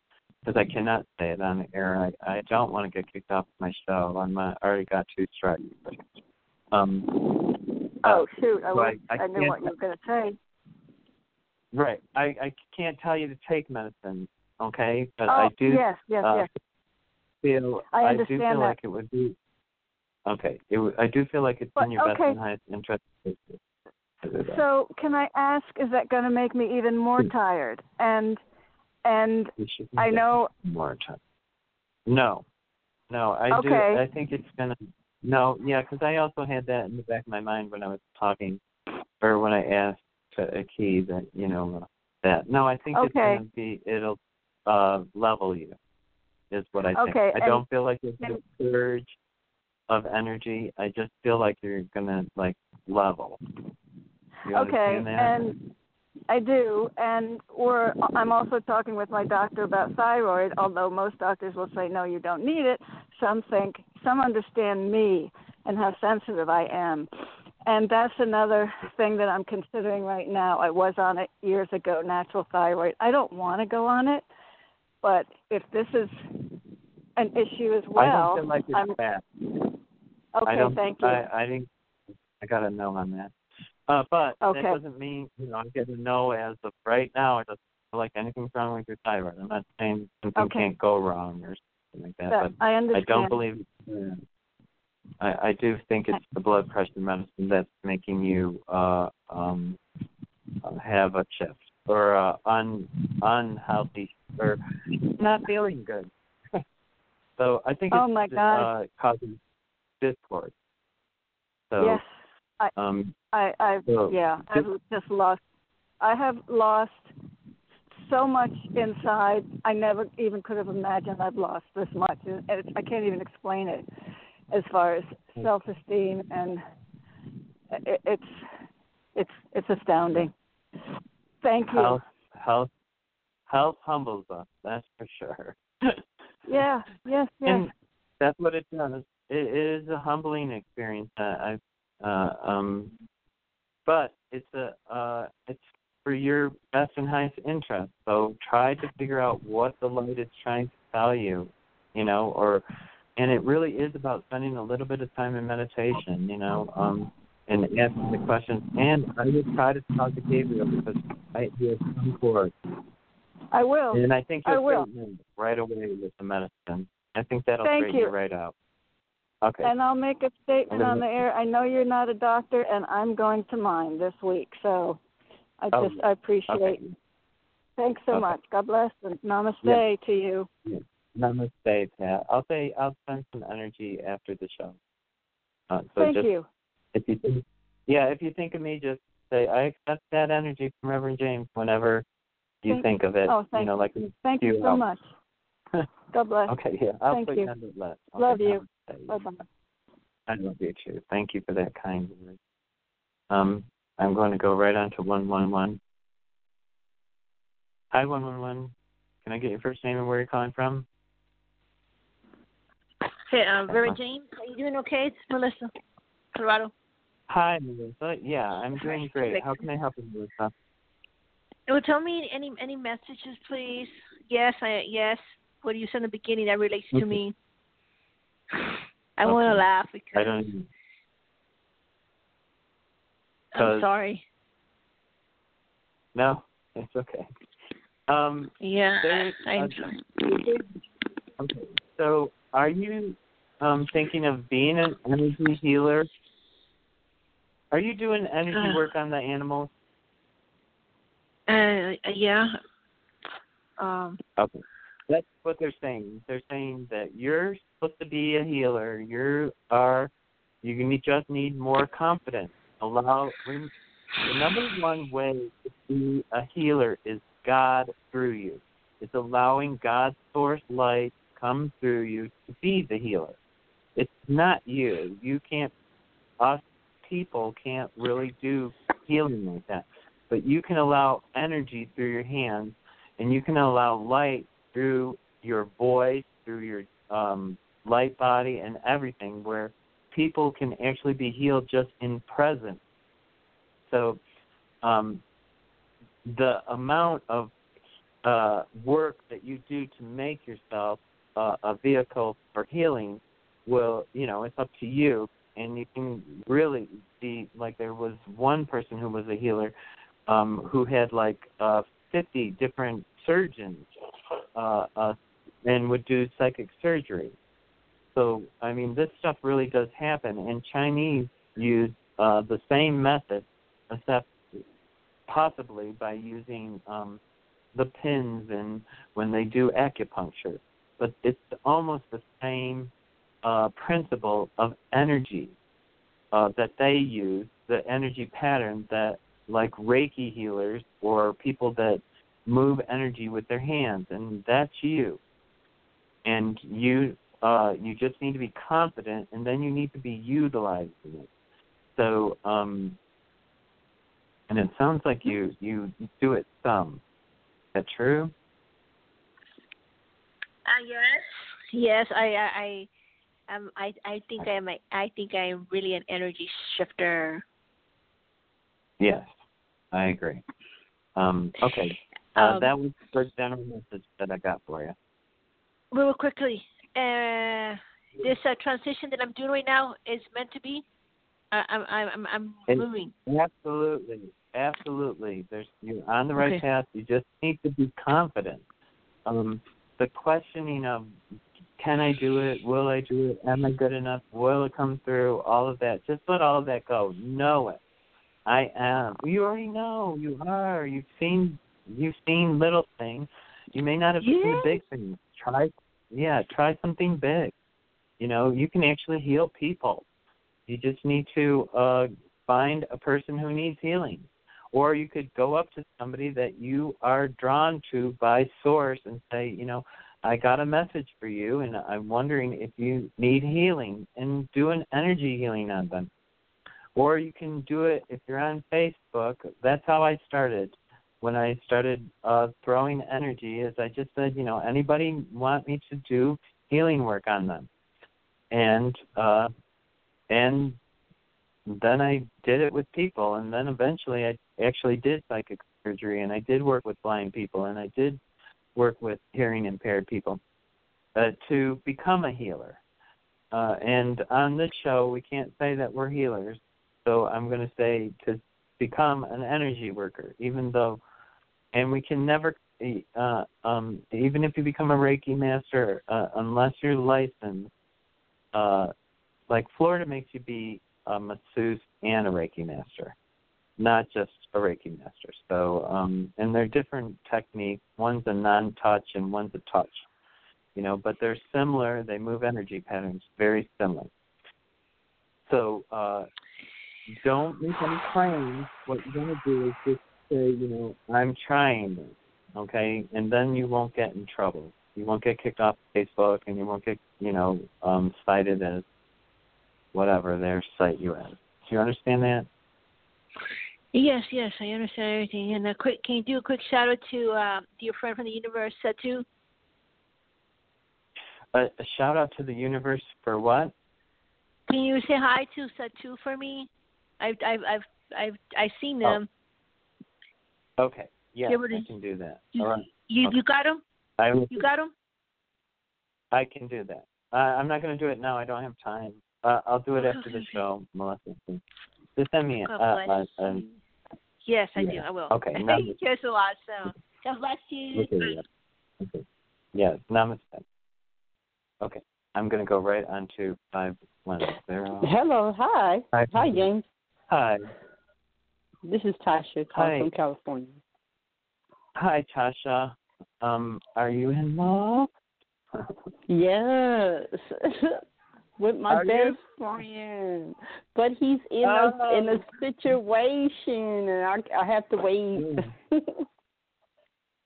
because I cannot say it on the air. I I don't want to get kicked off my show. I'm uh, already got two strikes. But, um Oh shoot! I, so I- I I knew what you were going to say. Right. I I can't tell you to take medicine, okay? But oh I do yes, yes, uh, yes. feel I do feel that. like it would be okay. It I do feel like it's But, in your best and highest interest. to to do that. So can I ask? Is that going to make me even more Hmm. tired? And and I know. more time. No, no. I do. I think it's gonna. No, yeah, because I also had that in the back of my mind when I was talking, or when I asked to Akeem that you know uh, that. No, I think it's gonna be. It'll uh level you. Is what I think. Okay, I and- don't feel like it's a surge of energy. I just feel like you're gonna like level. You okay, and I do, and we're. I'm also talking with my doctor about thyroid. Although most doctors will say no, you don't need it. Some think some understand me and how sensitive I am. And that's another thing that I'm considering right now. I was on it years ago, natural thyroid. I don't want to go on it, but if this is an issue as well, I don't feel like it's I'm bad. okay. I don't, thank you. I, I think I got a no on that. Uh, but Okay. that doesn't mean you know I'm getting a no as of right now. It doesn't feel like anything's wrong with your thyroid. I'm not saying something Okay. can't go wrong or something like that. That- but I understand. I don't believe. Yeah. I I do think it's the blood pressure medicine that's making you uh um uh, have a shift or uh un unhealthy or not feeling good. so I think it's Oh, my God. uh causing discord. So yes, um I, I've So, yeah, I've just lost. I have lost so much inside. I never even could have imagined I've lost this much, and it's, I can't even explain it. As far as Hmm. self-esteem, and it, it's it's it's astounding. Thank you. health health health humbles us, that's for sure. Yeah. Yes. Yes. And that's what it does. It is a humbling experience. I, I uh, um, but it's a uh, it's for your best and highest interest. So try to figure out what the light is trying to tell you you know, or and it really is about spending a little bit of time in meditation, you know, um, and asking the questions. And I would try to talk to Gabriel because I he has come forward. I will. And I think you'll will. right away with the medicine. I think that'll Thank straighten you. right out. Okay. And I'll make a statement on the air. I know you're not a doctor, and I'm going to mine this week. So I Oh, just I appreciate. okay. Thanks so Okay. much. God bless and namaste Yeah. to you. Namaste, Pat. I'll say I'll send some energy after the show. Uh, so Thank just, you. If you think, yeah, if you think of me, just say I accept that energy from Reverend James whenever you Thank- think of it. oh, thank you know, like Thank you so out. much. God bless. okay, yeah, I'll Thank you. list. Okay, Love you. namaste. Bye bye. I love you too. Thank you for that kind word. Um, I'm going to go right on to one one one. Hi, one one one. Can I get your first name and where you're calling from? Hey, uh, Reverend James, are you doing okay? It's Melissa, Colorado. Hi, Melissa. Yeah, I'm doing great. How can I help you, Melissa? Well, tell me any any messages, please. Yes, I yes. What do you said in the beginning that relates to me. I want to Okay. laugh I because don't. I'm sorry. No, it's okay. Um, Yeah, There- I'm uh, sorry. okay. So, are you um thinking of being an energy healer? Are you doing energy Uh. work on the animals? Uh, yeah. Um. Okay. That's what they're saying. They're saying that you're supposed to be a healer. You are. You just need more confidence. Allow. The number one way to be a healer is God through you. It's allowing God's source light come through you to be the healer. It's not you. You can't. Us people can't really do healing like that. But you can allow energy through your hands, and you can allow light through your voice, through your um, light body, and everything, where people can actually be healed just in presence. So, um, the amount of uh, work that you do to make yourself uh, a vehicle for healing will, you know, it's up to you. And you can really be like there was one person who was a healer um, who had like uh, 50 different surgeons uh, uh, and would do psychic surgery. So, I mean, this stuff really does happen. And Chinese use uh, the same method, except possibly by using um, the pins and when they do acupuncture. But it's almost the same uh, principle of energy uh, that they use, the energy pattern that, like Reiki healers or people that move energy with their hands, and that's you. And you, uh, you just need to be confident, and then you need to be utilizing it. So, um, and it sounds like you you do it some. Is that true? Uh, yes. Yes, I I I um I I think I'm a, I think I'm really an energy shifter. Yes, I agree. Um, okay, uh, Um, that was the general message that I got for you. Real quickly, uh, this uh, transition that I'm doing right now is meant to be. I, I'm I'm I'm moving. Absolutely, absolutely. There's you're on the right Okay. path. You just need to be confident. Um, the questioning of can I do it? Will I do it? Am I good enough? Will it come through? All of that. Just let all of that go. Know it. I am. You already know. You are. You've seen. You've seen little things. You may not have seen the big things. Try. Yeah. Try something big. You know, you can actually heal people. You just need to uh, find a person who needs healing. Or you could go up to somebody that you are drawn to by source and say, you know, I got a message for you and I'm wondering if you need healing and do an energy healing on them. Or you can do it if you're on Facebook. That's how I started. When I started uh, throwing energy, is I just said, you know, anybody want me to do healing work on them, and uh, and then I did it with people, and then eventually I actually did psychic surgery, and I did work with blind people, and I did work with hearing impaired people. uh, to become a healer. Uh, and on this show, we can't say that we're healers, so I'm going to say to become an energy worker, even though, and we can never, uh, um, even if you become a Reiki master, uh, unless you're licensed, uh, like Florida makes you be a masseuse and a Reiki master, not just a Reiki master. So, um, and they're different techniques. One's a non-touch and one's a touch. You know, but they're similar. They move energy patterns very similar. So, uh, don't make any claims. What you're going to do is just say, you know, I'm trying this, okay? And then you won't get in trouble. You won't get kicked off Facebook, and you won't get, you know, um, cited as whatever their cite you as. Do you understand that? Yes, yes, I understand everything. And a quick, can you do a quick shout out to uh, your friend from the universe, Satu? A, a shout out to the universe for what? Can you say hi to Satu for me? I've I've I've I've I've seen them. Okay. Yeah, You I can do that. You All right. you, Okay. you got them? I You got them? I can do that. Uh, I'm not going to do it now. I don't have time. Uh, I'll do it after the show, Melissa. Just send me a, God bless. Yes, I do. yeah. I will. Okay, now- Thank you a lot. So God bless you. Okay, yeah. Okay. Yeah, namaste. Okay, I'm going to go right on to 510. Hello, hi. Hi. Hi, James. Hi. This is Tasha calling from California. Hi, Tasha. Um, are you in love? Yes. With my Are best you? friend. But he's in Oh. a in a situation and I I have to wait.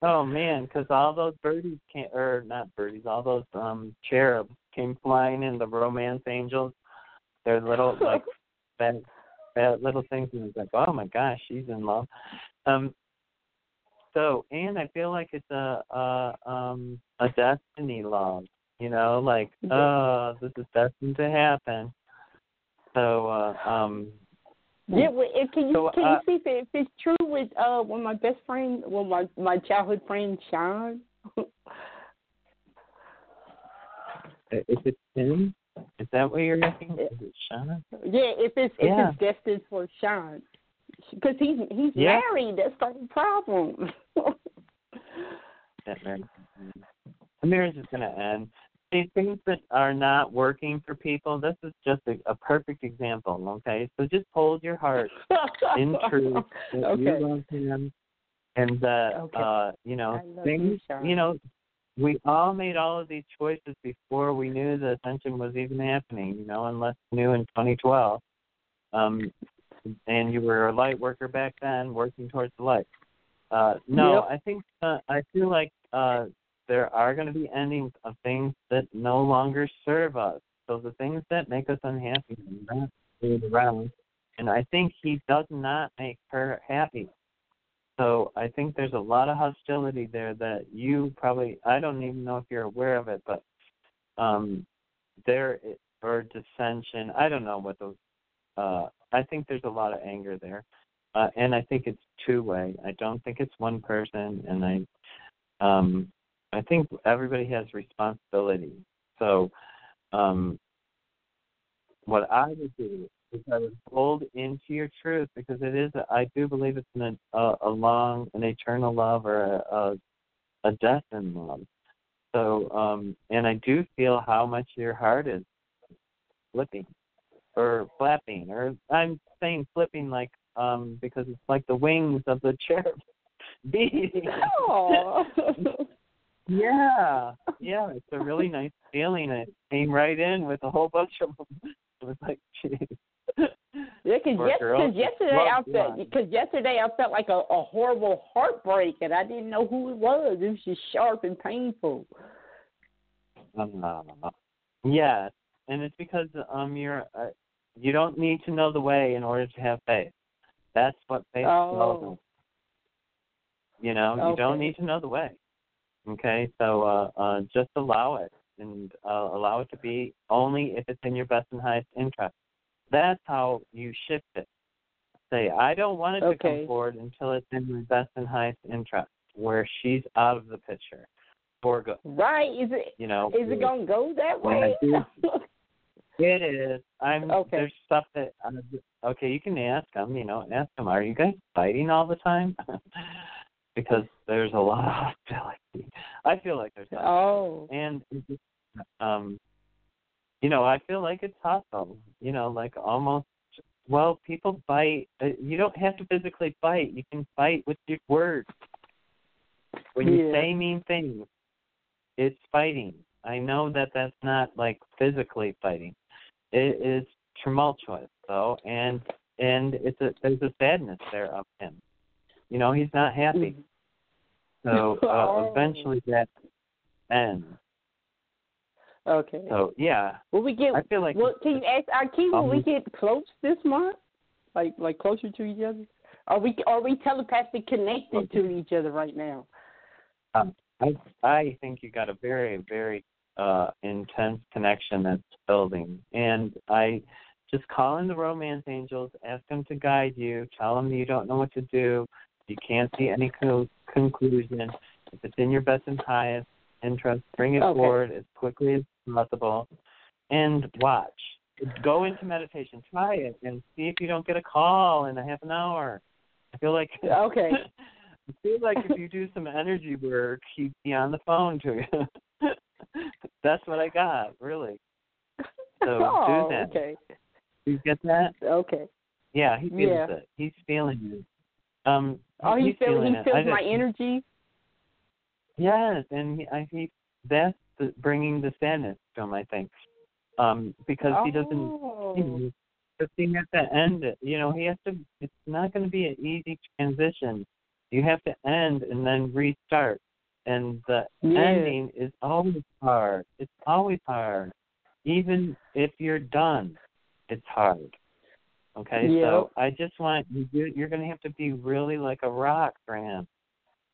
Oh man, 'cause all those birdies came, or not birdies, all those um cherubs came flying in the romance angels. They're little like that little things, and it's like, oh my gosh, she's in love. Um. So, and I feel like it's a a um a destiny love. You know, like oh, this is destined to happen. So, uh, um, Yeah, well, if, can you So, can uh, you see if, it, if it's true with uh with my best friend, well my my childhood friend Sean? is it Tim? Is that what you're asking? Is it Sean? yeah, if it's if Yeah. it's destined for Sean, because he's he's Yeah. married. That's the problem. that marriage the marriage is going to end. See, things that are not working for people, this is just a, a perfect example, okay? So just hold your heart in truth that Okay. you love him and that, Okay. uh, you know, things, you, you know, we all made all of these choices before we knew the ascension was even happening, you know, unless you knew in 2012. Um, and you were a light worker back then, working towards the light. Uh, no, Yep. I think uh, I feel like uh, there are going to be endings of things that no longer serve us. So the things that make us unhappy are not around. And I think he does not make her happy. So I think there's a lot of hostility there that you probably I don't even know if you're aware of it, but um there or dissension. I don't know what those uh I think there's a lot of anger there. Uh and I think it's two way. I don't think it's one person and I um I think everybody has responsibility. So um what I would do is I would hold into your truth because it is I do believe it's an, a, a long an eternal love or a, a a destined love. So um and I do feel how much your heart is flipping or flapping or I'm saying flipping like um because it's like the wings of the cherub beating. Yeah, yeah, it's a really nice feeling. It came right in with a whole bunch of them. It was like, geez. Yeah, because Poor girl. yesterday I felt because yesterday I felt like a, a horrible heartbreak and I didn't know who it was. It was just sharp and painful. Uh, yes, and it's because um you're uh, you don't need to know the way in order to have faith. That's what faith Oh. us. You know, you don't need to know the way. Okay, so uh, uh, just allow it and uh, allow it to be only if it's in your best and highest interest. That's how you shift it. Say, I don't want it to Okay. come forward until it's in my best and highest interest, where she's out of the picture. for good. Right? Is it? You know, Is it gonna go that way? It is. I'm. Okay. There's stuff that. I'm, okay, you can ask them. You know, ask them. Are you guys fighting all the time? because there's a lot of hostility. I feel like there's. oh. and um, you know, I feel like it's hostile. You know, like almost. Well, people fight. uh, You don't have to physically fight. You can fight with your words. When you Yeah. say mean things, it's fighting. I know that that's not like physically fighting. It is tumultuous though, and and it's a there's a sadness there of him. You know, he's not happy. So uh, eventually that ends. Okay. So yeah, Will we get? I feel like Well, can you ask Akeem? Will we Um, get close this month? Like like closer to each other? Are we are we telepathic connected to each other right now? um, I I think you got a very very uh intense connection that's building, and I just call in the romance angels, ask them to guide you, tell them you don't know what to do, you can't see any co- conclusion. If it's in your best and highest interest, bring it Okay. forward as quickly as possible, and watch. Go into meditation, try it, and see if you don't get a call in a half an hour. I feel like Okay. I feel like if you do some energy work, he'd be on the phone to you. That's what I got, really. So oh, do that. okay. You get that? Okay. Yeah, he feels Yeah. it. He's feeling it. Um, Oh, he he's feels feeling he it. feels I my just- energy. Yes, and he, I, he that's the, bringing the sadness to him. I think, um, because he doesn't. Oh. The thing has to end it. You know, he has to. It's not going to be an easy transition. You have to end and then restart, and the Yeah. ending is always hard. It's always hard, even if you're done. It's hard. Okay, so I just want you. You're going to have to be really like a rock for him.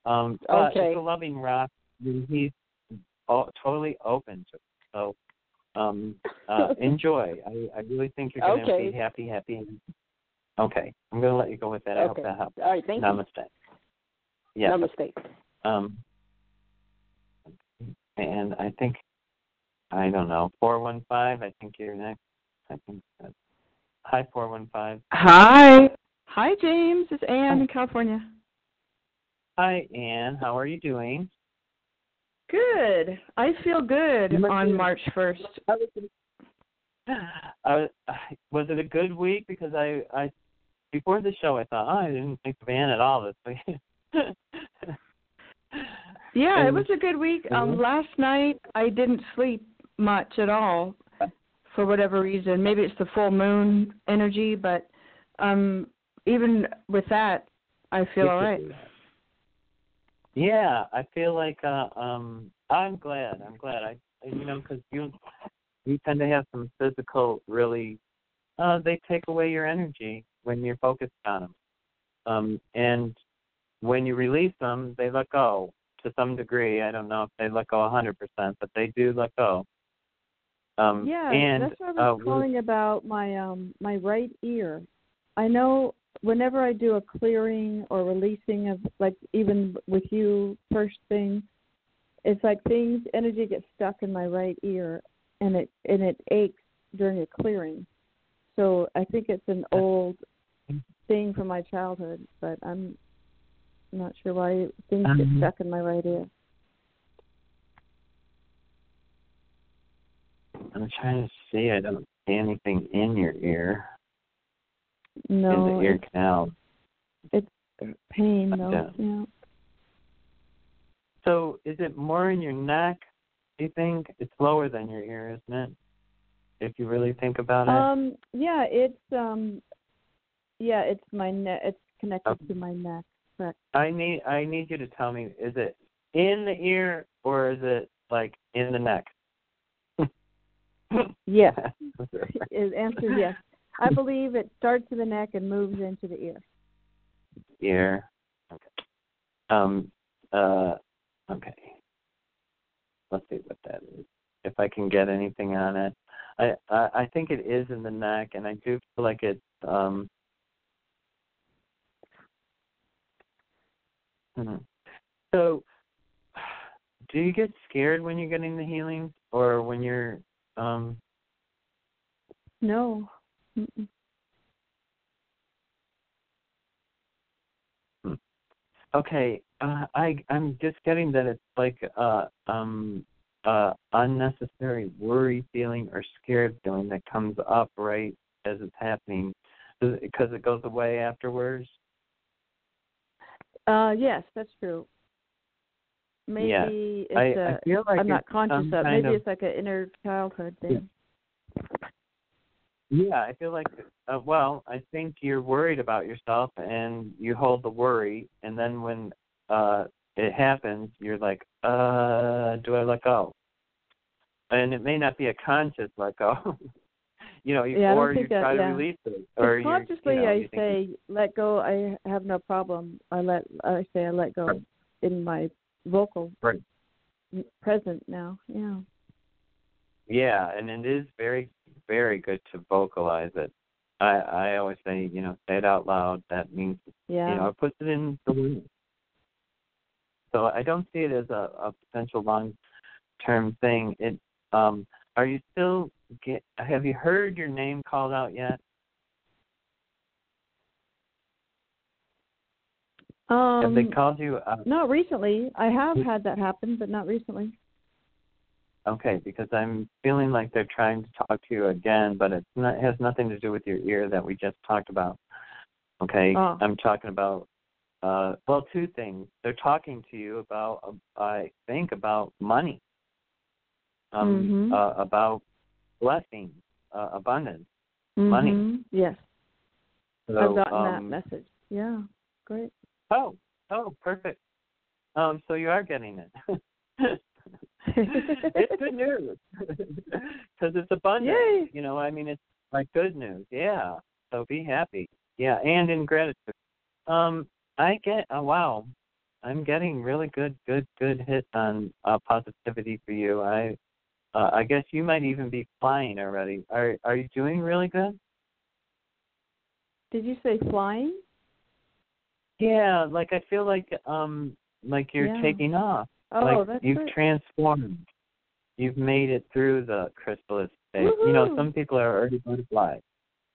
Um, but Okay. it's a loving rock. He's o- totally open to. It. So, um, uh, enjoy. I, I really think you're going to Okay. be happy, happy. Okay, I'm going to let you go with that. I hope Okay. that helps. All right. Thank you. Namaste. Yeah. Namaste. Um, and I think, I don't know, 415, I think you're next. I think that's, hi, 415. Hi. Hi, James. It's Ann in California. Hi, Anne. How are you doing? Good. I feel good on be- March 1st. I was, I was, it a good week? Because I, I, before the show, I thought, oh, I didn't think of Anne at all this week. Yeah, it was a good week. Um Mhm. last night I didn't sleep much at all for whatever reason. Maybe it's the full moon energy, but um even with that I feel all right. Yeah, I feel like uh, um I'm glad. I'm glad. I you know because you you tend to have some physical really uh they take away your energy when you're focused on them. Um and when you release them, they let go to some degree. I don't know if they let go a 100%, but they do let go. Um Yeah, and that's what I uh, was we're- calling about my um my right ear. I know whenever I do a clearing or releasing of like even with you first thing, it's like things energy gets stuck in my right ear and it and it aches during a clearing. So I think it's an old thing from my childhood, but I'm not sure why things get Um, stuck in my right ear. I'm trying to see. I don't see anything in your ear. No, in the ear it's, canal. it's pain though. Yeah. yeah. So is it more in your neck? Do you think it's lower than your ear, isn't it? If you really think about it. Um, yeah, it's um, yeah, it's my neck. It's connected Okay. to my neck. Correct. I need I need you to tell me is it in the ear or is it like in the neck? Yes. Is answer yes. I believe it starts in the neck and moves into the ear. ear. Okay. Um uh okay. Let's see what that is. If I can get anything on it. I I, I think it is in the neck and I do feel like it's um hmm. So do you get scared when you're getting the healing, or when you're um? No. Mm-mm. Okay, uh, I I'm just getting that it's like uh um uh unnecessary worry feeling or scared feeling that comes up right as it's happening because it goes away afterwards. Uh, yes, that's true. Yeah. Maybe I, it's I a feel like I'm not conscious of. Maybe of, it's like an inner childhood thing. Yeah, I feel like uh, well, I think you're worried about yourself and you hold the worry and then when uh it happens, you're like, uh, do I let go? And it may not be a conscious let go. you know, you, Yeah, or you that- try to yeah. release it or consciously you know, I say let go. I have no problem. I let I say I let go Right. in my vocal Right. present now. Yeah. Yeah, and it is very, very good to vocalize it. I I always say, you know, say it out loud. That means Yeah. you know, it puts it in the wind. So I don't see it as a, a potential long term thing. It um are you still get have you heard your name called out yet? um, have they called you? Not recently. I have had that happen, but not recently. Okay, because I'm feeling like they're trying to talk to you again, but it's not it has nothing to do with your ear that we just talked about. Okay, Oh. I'm talking about uh well two things. They're talking to you about uh, I think about money. Um Mhm. uh, about blessings, uh, abundance, money. Mhm. Yes. So, I've gotten that um, message. Yeah. Great. Oh, oh, perfect. Um, so you are getting it. it's good news because it's abundant. Yay. You know, I mean, it's like good news. Yeah. So be happy. Yeah, and in gratitude. Um, I get. Oh, wow. I'm getting really good, good, good hits on uh, positivity for you. I, uh, I guess you might even be flying already. Are Are you doing really good? Did you say flying? Yeah, like I feel like um like you're Yeah. taking off. Oh, like that's you've transformed. You've made it through the chrysalis state. You know, some people are already butterflies.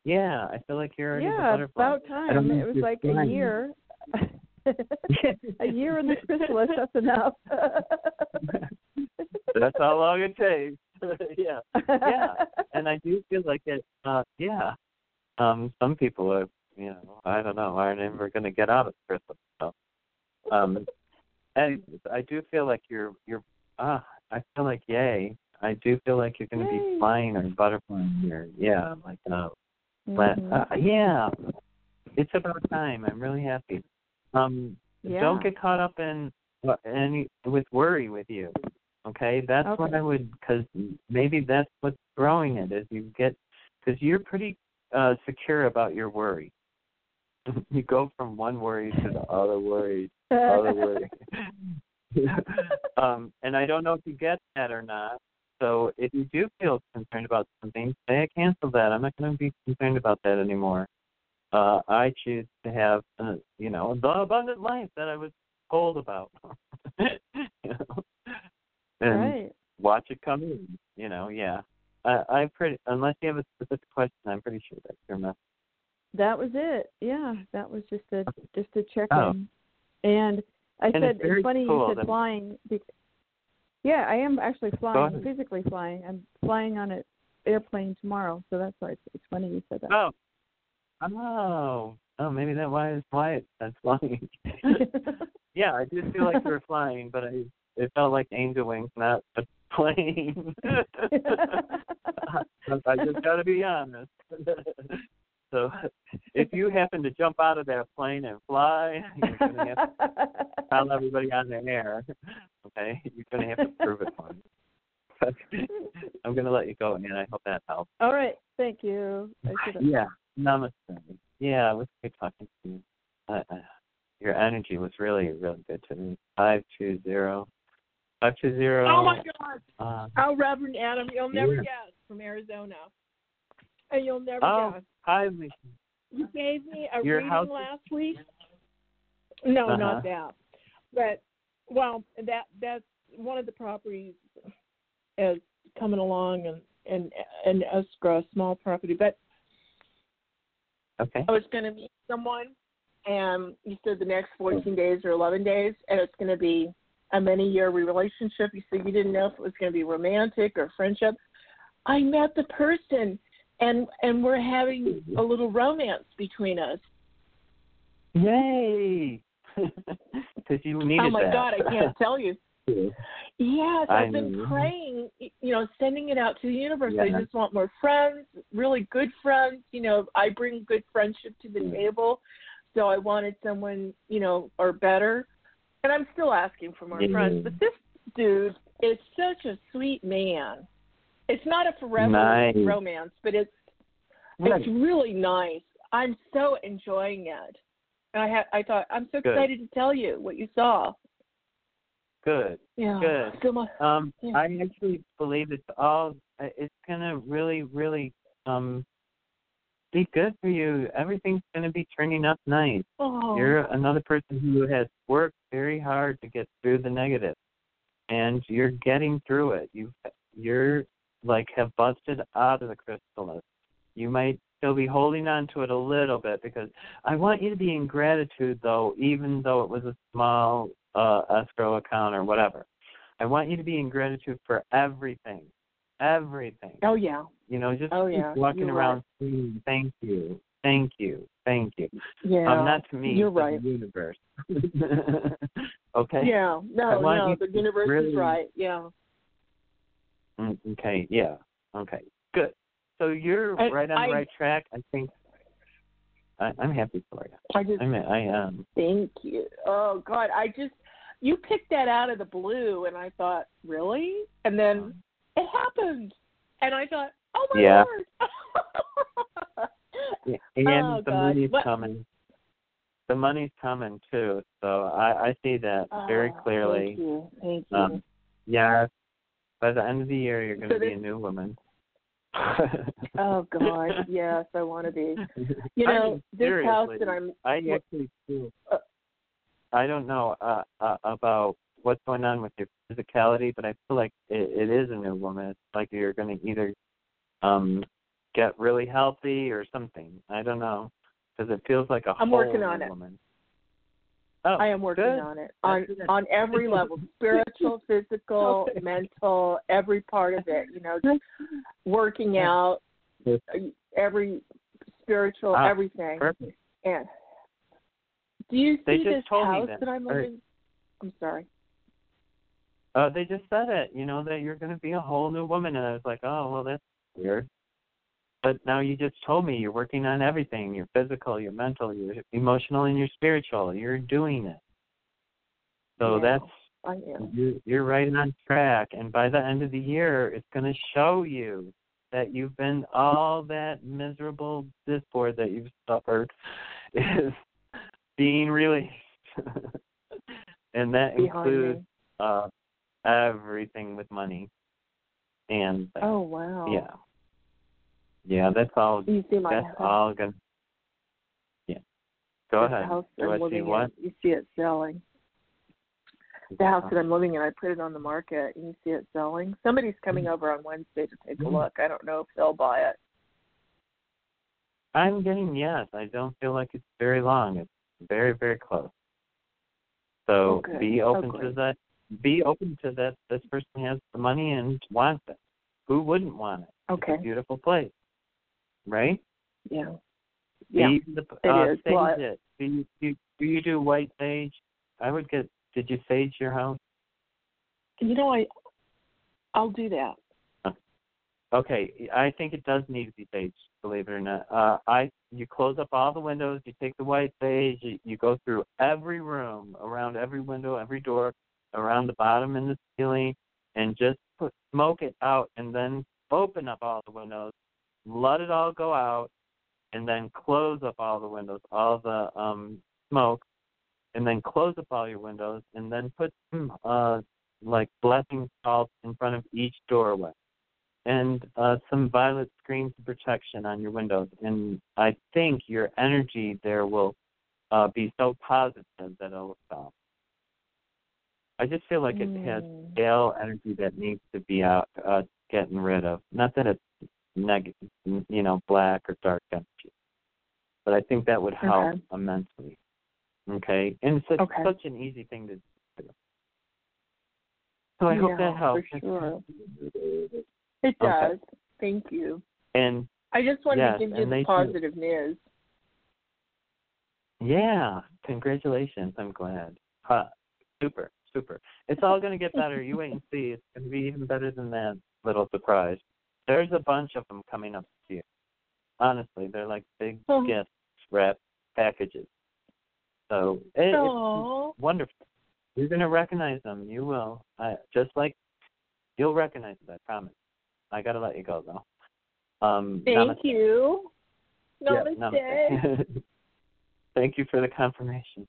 Yeah, I feel like you're already Yeah, butterfly. about I don't time. It was like a year. a year in the chrysalis, that's enough. That's how long it takes. yeah. Yeah. And I do feel like it uh yeah. Um some people are you know, I don't know, aren't ever gonna get out of chrysalis. So um and I do feel like you're you're ah I feel like yay. I do feel like you're gonna Yay. be flying or butterflying here. Yeah, like uh, But Mhm. uh, yeah, it's about time. I'm really happy. Um, Yeah. don't get caught up in uh, any with worry with you. Okay, that's what I would because maybe that's what's throwing it is you get because you're pretty uh secure about your worry. you go from one worry to the other worry, other worry. um, and I don't know if you get that or not. So if you do feel concerned about something, say I cancel that. I'm not going to be concerned about that anymore. Uh, I choose to have, uh, you know, the abundant life that I was told about. you know? And right. watch it come in. You know, yeah. I, I pretty unless you have a specific question, I'm pretty sure that's your message. That was it. Yeah, that was just a just a check in. Oh. And I And said it's very funny cool you said flying. Because, yeah, I am actually flying, physically flying. I'm flying on an airplane tomorrow, so that's why it's, it's funny you said that. Oh. Oh. Oh, maybe that why is why it that's flying. yeah, I did feel like you were flying, but I it felt like angel wings, not a plane. I just got to be honest. So, if you happen to jump out of that plane and fly, you're gonna have to tell everybody on the air. Okay, you're gonna have to prove it for me. But I'm gonna let you go, and I hope that helps. All right, thank you. I. Yeah, namaste. Yeah, it was good talking to you. Uh, uh, your energy was really, really good to me. Five two zero. Five two zero. Oh my God! Uh, Oh, Reverend Adam, you'll never Yeah. guess from Arizona, and you'll never oh, guess. hi, Lisa. You gave me a Your reading house- last week. No, Uh-huh. not that. But well, that that's one of the properties is coming along and and and escrow a small property, but Okay. I was going to meet someone, and you said the next 14 days or 11 days, and it's going to be a many year relationship. You said you didn't know if it was going to be romantic or friendship. I met the person, and and we're having a little romance between us. Yay! Because you needed to. oh my that. God, I can't tell you. Yes, I've been praying, you know, sending it out to the universe. I just want more friends, really good friends. You know, I bring good friendship to the Mm. table. So I wanted someone, you know, or better. And I'm still asking for more Yeah. friends. But this dude is such a sweet man. It's not a forever Nice. romance, but it's it's really nice. I'm so enjoying it. And I had I thought I'm so Good. excited to tell you what you saw. Good. Yeah. Good. So Um, Yeah. I actually believe it's all. It's gonna really, really um be good for you. Everything's gonna be turning up nice. oh, You're another person who has worked very hard to get through the negative, and you're getting through it. You, you're like have busted out of the chrysalis. You might still be holding on to it a little bit because I want you to be in gratitude, though, even though it was a small uh, escrow account or whatever. I want you to be in gratitude for everything, everything. oh yeah. You know, just Oh, yeah, walking you're around right. saying thank you, thank you, thank you. Yeah. Um, not to me, You're right. the universe. okay. Yeah. No, no, the universe really- is right. Yeah. Mm, Okay. Yeah. Okay. Good. So you're And right on I- the right track. I think. I, I'm happy for you. I just I'm. I am. thank you. Oh God, I just you picked that out of the blue, and I thought, really? And then it happened, and I thought, oh my Yeah. lord. Yeah, And Oh, the God. money's What- coming. The money's coming too. So I, I see that very Oh, clearly. Thank you. Thank you. Um, yeah. By the end of the year, you're going to So be a new woman. oh God, yes, I want to be. You I know, mean, this house that I'm. I actually feel. Uh, I don't know uh, uh, about what's going on with your physicality, but I feel like it, it is a new woman. It's like you're going to either um get really healthy or something. I don't know because it feels like a I'm whole working new it. woman. Oh, I am working good. on it on on every level, spiritual, physical, Okay. mental, every part of it. You know, just working out, every spiritual, Ah, everything. Perfect. And do you They see just this told me house that. that I'm Or- living? I'm sorry. Uh, they just said it, you know, that you're going to be a whole new woman, and I was like, oh, well, that's weird. But now you just told me you're working on everything: your physical, your mental, your emotional, and your spiritual. You're doing it. So Yeah. that's I am. you're, you're right on track. And by the end of the year, it's going to show you that you've been all that miserable discord that you've suffered is being released, and that Behind includes me. uh, everything with money. And uh, Oh wow. yeah, yeah, that's all. You see my That's house, all gonna. Yeah, go ahead. house that Do I I'm see living what? in. You see it selling. The house that I'm living in, I put it on the market, and you see it selling. Somebody's coming Mm-hmm. over on Wednesday to take a Mm. look. I don't know if they'll buy it. I'm getting yes. I don't feel like it's very long. It's very, very close. So Okay. be Oh, open to that. Be open to that. This person has the money and wants it. Who wouldn't want it? Okay. It's a beautiful place, right? Yeah. Yeah. The, uh, is. Sage Well, it. Do you, do, do you do white sage? I would get. Did you sage your house? You know, I I'll do that. Okay, I think it does need to be saged, believe it or not. Uh, I you close up all the windows, you take the white sage, you, you go through every room, around every window, every door, around the bottom and the ceiling, and just put smoke it out, and then open up all the windows, let it all go out, and then close up all the windows, all the um smoke, and then close up all your windows, and then put some uh like blessing salt in front of each doorway and uh, some violet screens of protection on your windows. And I think your energy there will uh, be so positive that it'll stop. I just feel like it has Mm. stale energy that needs to be out, uh, getting rid of. Not that it's negative, you know, black or dark energy, but I think that would help Okay. immensely. Okay, and it's such, Okay. such an easy thing to do. So I hope that helps. For sure. It Okay. does. Thank you. And I just wanted Yes, to give you the do. positive news. yeah, congratulations. I'm glad. Huh. Super, super. It's all going to get better. You wait and see. It's going to be even better than that little surprise. There's a bunch of them coming up to you. Honestly, they're like big Oh. gifts wrapped packages. So it, it's wonderful. You're going to recognize them. You will. I, just like you'll recognize it. I promise. I got to let you go though. Um, Thank namaste. you. Yeah, Namaste. namaste. Thank you for the confirmation.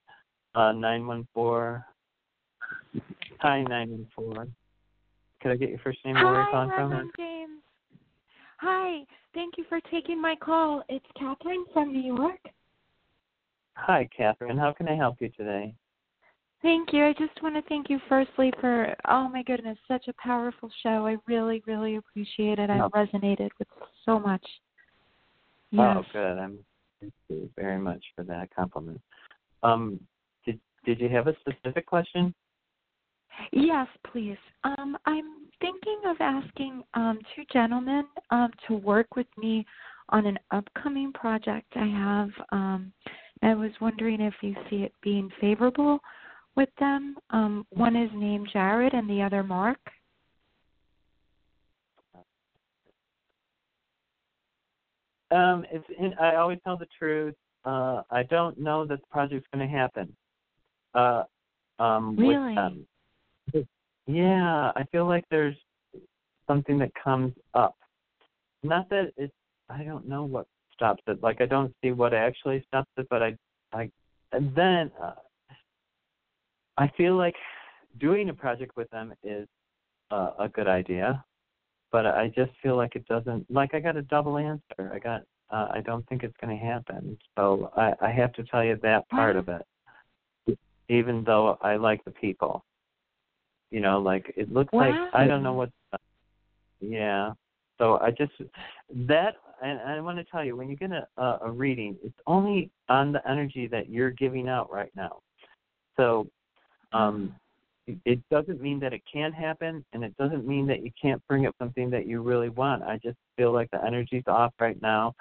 Uh, 914. Hi, 914. Could I get your first name and where you're Hi, calling Reverend from? James. Hi, thank you for taking my call. It's Catherine from New York. Hi, Catherine. How can I help you today? Thank you. I just want to thank you firstly for, oh my goodness, such a powerful show. I really, really appreciate it. I Oh. resonated with so much. Oh, good. I'm thank you very much for that compliment. Um, did did you have a specific question? Yes, please. Um, I'm thinking of asking um, two gentlemen um, to work with me on an upcoming project I have. Um, I was wondering if you see it being favorable with them. Um, one is named Jared and the other Mark. Um, it's in, I always tell the truth. Uh, I don't know that the project's going to happen. Uh, um, Really? With them. Yeah, I feel like there's something that comes up. Not that it's. I don't know what stops it. Like I don't see what actually stops it, but I, I, and then uh, I feel like doing a project with them is uh, a good idea but I just feel like it doesn't. Like I got a double answer. I got. Uh, I don't think it's going to happen. So I, I have to tell you that part of it. Even though I like the people, you know, like it looks like I don't know what. Yeah. So I just that, and I want to tell you, when you get a a, reading, it's only on the energy that you're giving out right now. So, um, it- it doesn't mean that it can't happen and it doesn't mean that you can't bring up something that you really want i just feel like the energy's off right now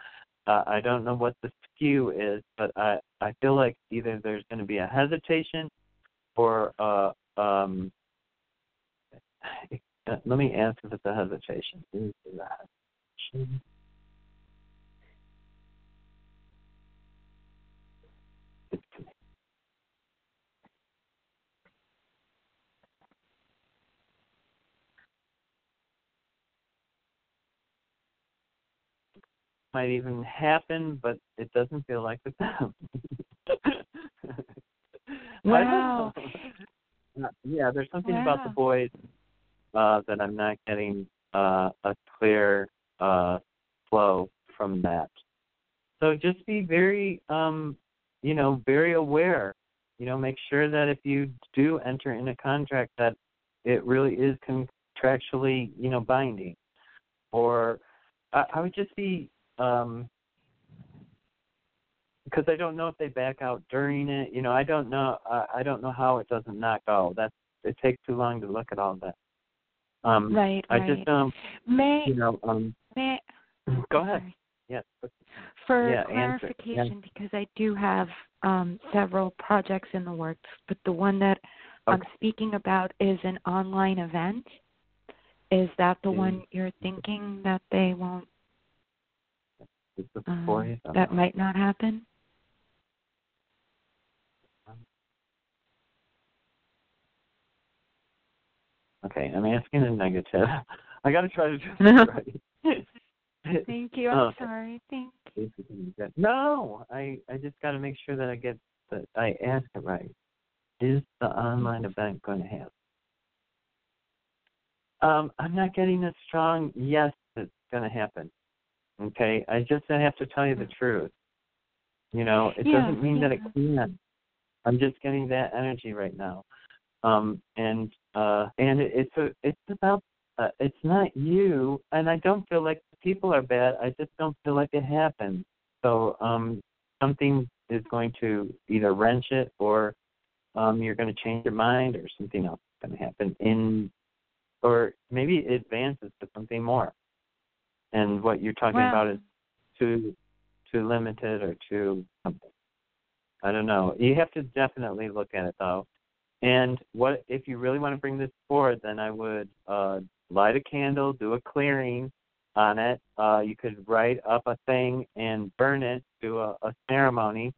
uh, i don't know what the skew is but i i feel like either there's going to be a hesitation or uh um let me ask if it's a hesitation Is it a hesitation? might even happen, but it doesn't feel like it's them. Wow. I don't know. Uh, yeah, there's something about the boys uh, that I'm not getting uh, a clear uh, flow from that. So just be very, um, you know, very aware. You know, make sure that if you do enter in a contract, that it really is contractually, you know, binding. Or I, I would just be um because I don't know if they back out during it. You know, I don't know. I, I don't know how it doesn't knock out. That's it takes too long to look at all that. Um, Right, I right. just um, May you know, um, may go ahead. Yes. for Yeah, answer. clarification because I do have um, several projects in the works, but the one that I'm speaking about is an online event. Is that the Mm. one you're thinking that they won't? Um, that might not happen. Okay, I'm asking a negative. I got to try to do this right. Thank you. I'm Okay. sorry. Thank. you. No, I I just got to make sure that I get that I ask it right. Is the online event going to happen? Um, I'm not getting a strong yes. It's going to happen. Okay, I just I have to tell you the truth. You know, it Yeah, doesn't mean that it yeah. can. I'm just getting that energy right now. um, and uh, and it, it's a, it's about uh, it's not you, and I don't feel like people are bad. I just don't feel like it happened. So um, something is going to either wrench it, or um, you're going to change your mind, or something else is going to happen in, or maybe it advances to something more. And what you're talking Wow. about is too too limited or too something. I don't know. You have to definitely look at it though. And what if you really want to bring this forward? Then I would uh, light a candle, do a clearing on it. Uh, you could write up a thing and burn it, do a, a ceremony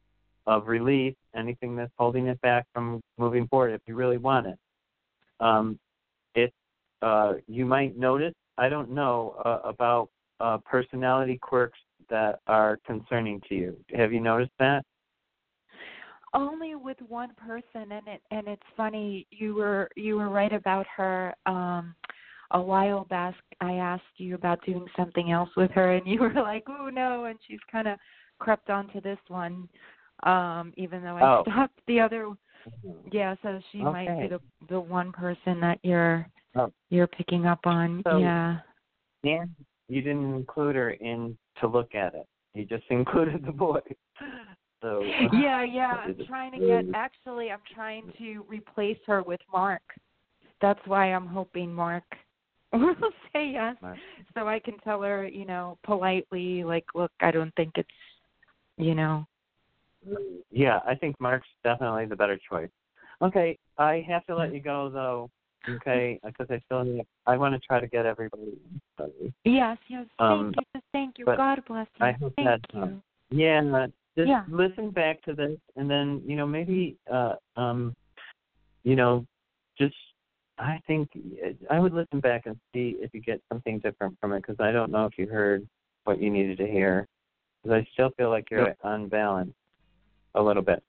of release, anything that's holding it back from moving forward. If you really want it, um, it uh, you might notice. I don't know uh, about uh, personality quirks that are concerning to you. Have you noticed that? Only with one person and it and it's funny you were you were right about her um a while back i asked you about doing something else with her and you were like oh no and she's kind of crept onto this one um even though i Oh. stopped the other yeah so she might be the the one person that you're Oh. you're picking up on So- yeah And you didn't include her in to look at it. You just included the boy. So yeah yeah i'm trying to get actually i'm trying to replace her with mark that's why i'm hoping mark will say yes Mark. so i can tell her you know politely like look i don't think it's you know Yeah, I think Mark's definitely the better choice. Okay, I have to let you go though. Okay, because I still need, I want to try to get everybody. yes yes Um, thank you thank you god bless you I hope thank that you um, yeah, just Yeah. listen back to this, and then you know maybe uh um, you know, just I think I would listen back and see if you get something different from it because I don't know if you heard what you needed to hear because I still feel like you're unbalanced a little bit.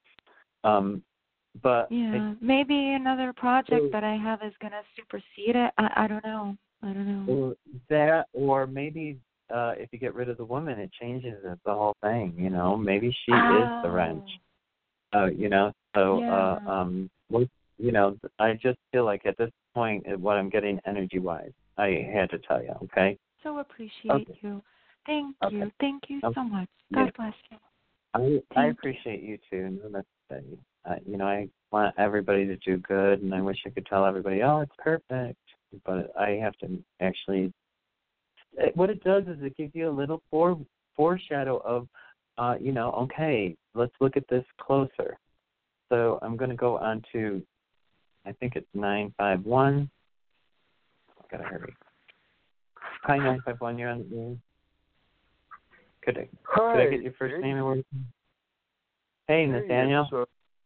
Um, but I yeah maybe another project So- that i have is going to supersede it i i don't know i don't know that, or maybe uh, if you get rid of the woman, it changes it, the whole thing. You know, maybe she is the wrench. Uh, you know, so uh, um, what you know, I just feel like at this point, uh, what I'm getting energy wise, I had to tell you. Okay, so appreciate Okay. you thank Okay. you thank you Okay. so much Yeah. god bless you I I Thank you. appreciate you too. No, that's uh, I, you know, I want everybody to do good, and I wish I could tell everybody, oh, it's perfect, but I have to actually. What it does is it gives you a little fore foreshadow of, uh, you know, okay, let's look at this closer. So I'm going to go on to, I think it's nine five one. Gotta hurry. Hi nine five one, you're on the air. Could I could I get your first name and where? Hey, Nathaniel.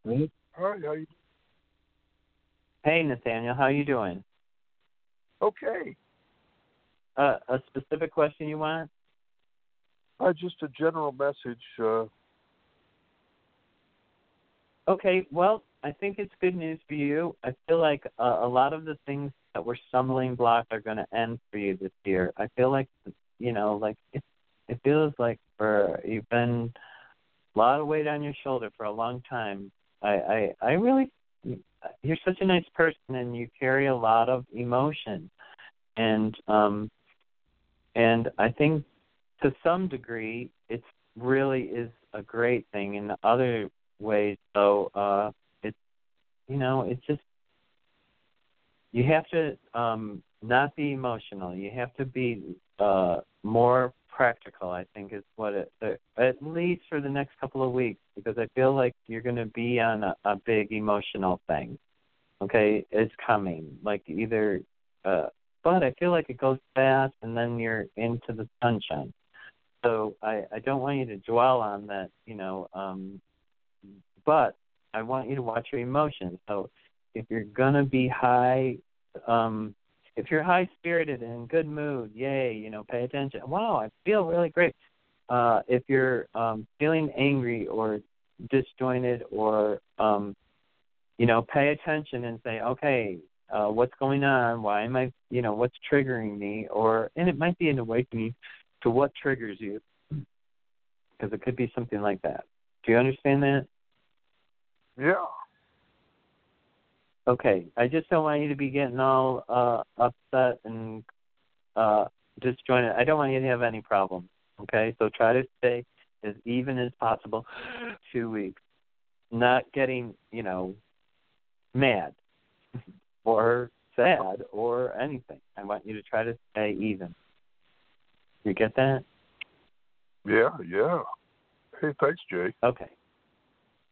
Hey, hi, how you? Hey, Nathaniel, how you doing? Okay. Uh, a specific question you want? Uh, just a general message. Uh, Okay, well, I think it's good news for you. I feel like uh, a lot of the things that were stumbling blocks are going to end for you this year. I feel like, you know, like it, it feels like for you've been a lot of weight on your shoulder for a long time. I, I, I really, you're such a nice person, and you carry a lot of emotion, and um, and I think to some degree, it really is a great thing. In other ways, though, uh, it's you know, it's just you have to um, not be emotional. You have to be uh, more practical. I think is what it uh, at least for the next couple of weeks, because I feel like you're going to be on a, a big emotional thing. Okay, it's coming. Like either, uh, but I feel like it goes fast, and then you're into the sunshine. So I, I don't want you to dwell on that, you know. Um, but I want you to watch your emotions. So if you're gonna be high, um, if you're high spirited and in good mood, yay, you know, pay attention. Wow, I feel really great. Uh, if you're um, feeling angry or disjointed or um, you know, pay attention and say, okay, uh, what's going on? Why am I, you know, what's triggering me? Or and it might be an awakening to what triggers you, because it could be something like that. Do you understand that? yeah. Okay, I just don't want you to be getting all uh upset and uh disjointed. I don't want you to have any problems. Okay, so try to stay as even as possible. Two weeks, not getting you know mad or sad or anything. I want you to try to stay even. You get that? Yeah, yeah. Hey, thanks, Jay. Okay.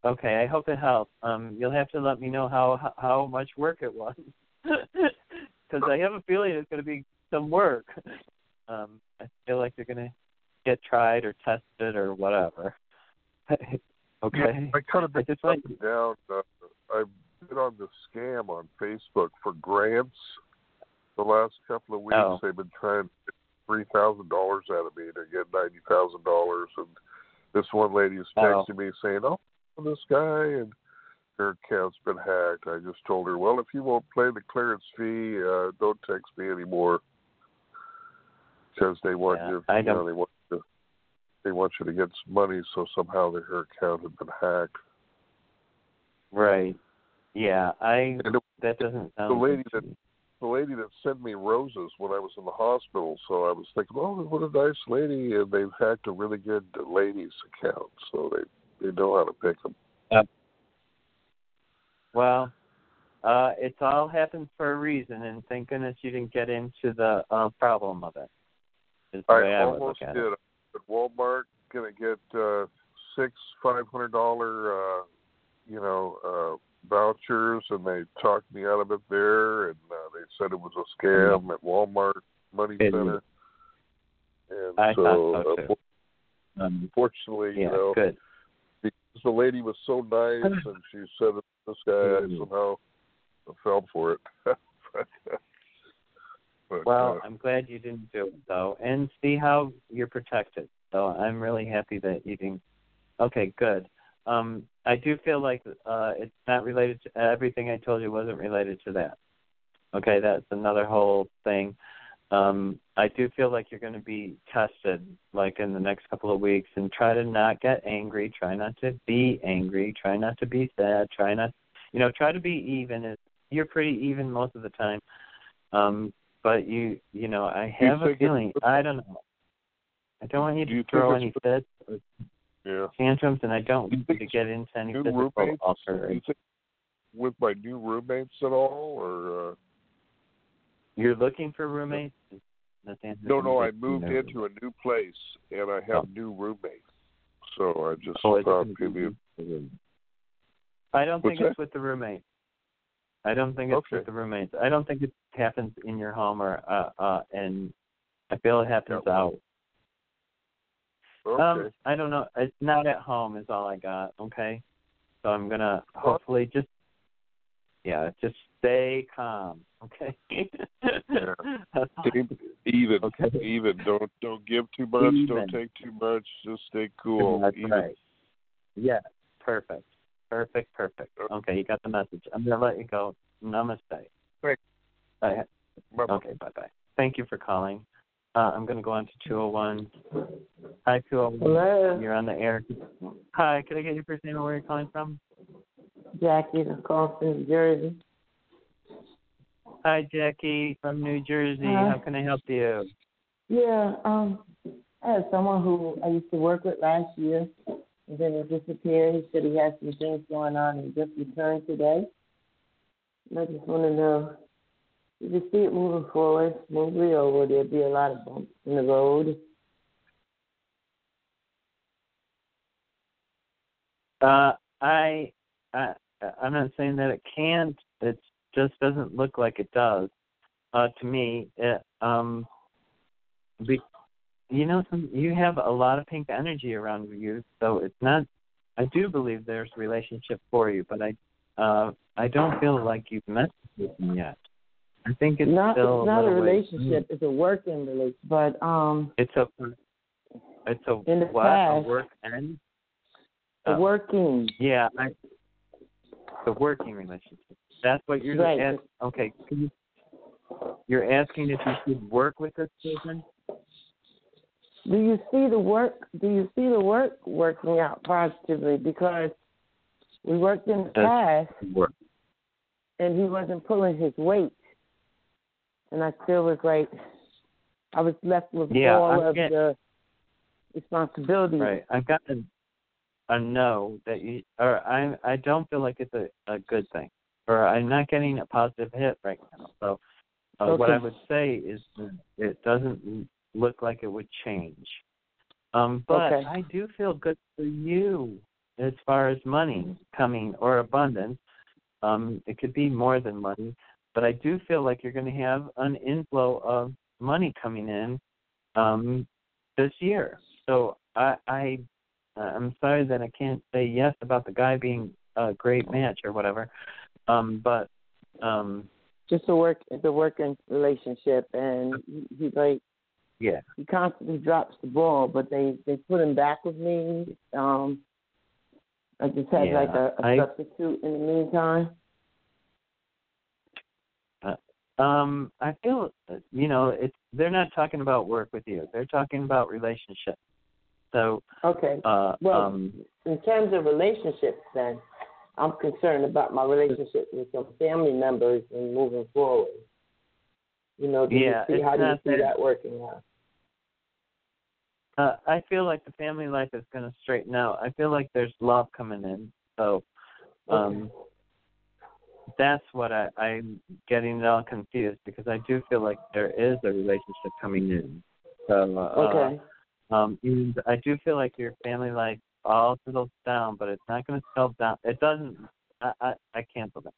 Okay, I hope it helps. Um, you'll have to let me know how how much work it was, because I have a feeling it's going to be some work. Um, I feel like you're going to get tried or tested or whatever. okay. Yeah, I kind of been I just and down. Uh, I've been on the scam on Facebook for grants. The last couple of weeks, Oh. they've been trying to get three thousand dollars out of me to get ninety thousand dollars, and this one lady is Oh. texting me saying, "Oh, this guy," and her account's been hacked. I just told her, "Well, if you won't pay the clearance fee, uh, don't text me anymore." Because they want Yeah, you, I you know, they want you, they want you to get some money, so somehow their account had been hacked. right. Yeah, I. And it- That doesn't the lady that the lady that sent me roses when I was in the hospital. So I was thinking, oh, what a nice lady, and they've hacked a really good ladies account, so they they know how to pick them. Well, uh, it's all happens for a reason, and thank goodness you didn't get into the uh, problem of it. Is the way I I would almost look at did. it. At Walmart, gonna get uh, six five hundred dollar, uh, you know, uh, vouchers, and they talked me out of it there, and uh, they said it was a scam at Walmart Money It is. Center. And I so, so, uh, unfortunately, yeah, you know, good. because the lady was so nice and she said this guy Mhm. somehow fell for it. but, but, Well, uh, I'm glad you didn't do it though, and see how you're protected. So I'm really happy that you didn't. Okay, good. Um, I do feel like uh, it's not related to everything I told you wasn't related to that. Okay, that's another whole thing. Um, I do feel like you're going to be tested, like in the next couple of weeks, and try to not get angry. Try not to be angry. Try not to be sad. Try not, you know, try to be even. You're pretty even most of the time. Um, but you, you know, I have a feeling. I don't know. I don't want you to you throw any fits or yeah. tantrums, and I don't Do want to get into any physical roommates? Do alteration. with my new roommates at all, or uh, You're looking for roommates? No? No, I moved no. into a new place and I have new roommates. So I just Oh, thought maybe. I don't What's think it's that? with the roommates. I don't think it's Okay. with the roommates. I don't think it happens in your home or uh uh and I feel it happens out. Okay. Um I don't know. It's not at home is all I got, okay? So I'm gonna hopefully just yeah, just stay calm, okay? Stay even, Okay. even. Don't don't give too much. Even. Don't take too much. Just stay cool. That's even. right. Yeah, perfect. Perfect, perfect. Okay, you got the message. I'm gonna let you go. Namaste. Thanks. Bye. Bye-bye. Okay, bye bye. Thank you for calling. Uh, I'm gonna go on to two oh one. Hi two oh one. Hello. You're on the air. Hi, can I get your first name and where you're calling from? Jackie from New Jersey. Hi Jackie from New Jersey. Hi. How can I help you? Yeah, um, I have someone who I used to work with last year, and then he disappeared. He said he had some things going on and just returned today. And I just want to know, you see it moving forward smoothly, or will there be a lot of bumps in the road? Uh, I, I, I'm not saying that it can't. It just doesn't look like it does. Uh, to me, it, um, be, you know, some you have a lot of pink energy around you, so it's not. I do believe there's relationship for you, but I, uh, I don't feel like you've met with him yet. I think it's not still it's not a ways- relationship; it's a working relationship. But um, It's a, it's a In the what? past- a work end. a Oh. working. Yeah, I the working relationship. That's what you're Right. ask, okay. Can you, you're asking if you should work with this person? Do you see the work? Do you see the work working out positively? Because we worked in the That's past, Work. and he wasn't pulling his weight. And I still was like, I was left with Yeah, all I'm of get- the responsibility. Right. I've gotten a no that you or I I don't feel like it's a, a good thing. Or I'm not getting a positive hit right now. So uh, what I would say is that it doesn't look like it would change. Um, but Okay. I do feel good for you as far as money coming or abundance. Um, it could be more than money, but I do feel like you're going to have an inflow of money coming in um, this year. So I, I I'm sorry that I can't say yes about the guy being a great match or whatever. Um, but um, Just the work, the working relationship, and he, he like yeah, he constantly drops the ball, but they they put him back with me. Um, I just had Yeah, like a, a I- substitute in the meantime. Um, I feel you know it's they're not talking about work with you. They're talking about relationships. So Okay. uh, Well, um, in terms of relationships, then I'm concerned about my relationship with some family members and moving forward. You know, do Yeah, you see how do you see that- that working out? uh, I feel like the family life is going to straighten out. I feel like there's love coming in. So um, that's what I, I'm getting it all confused because I do feel like there is a relationship coming in. So uh, Okay. Um, and I do feel like your family life all settles down, but it's not going to settle down. It doesn't. I I, I cancel that.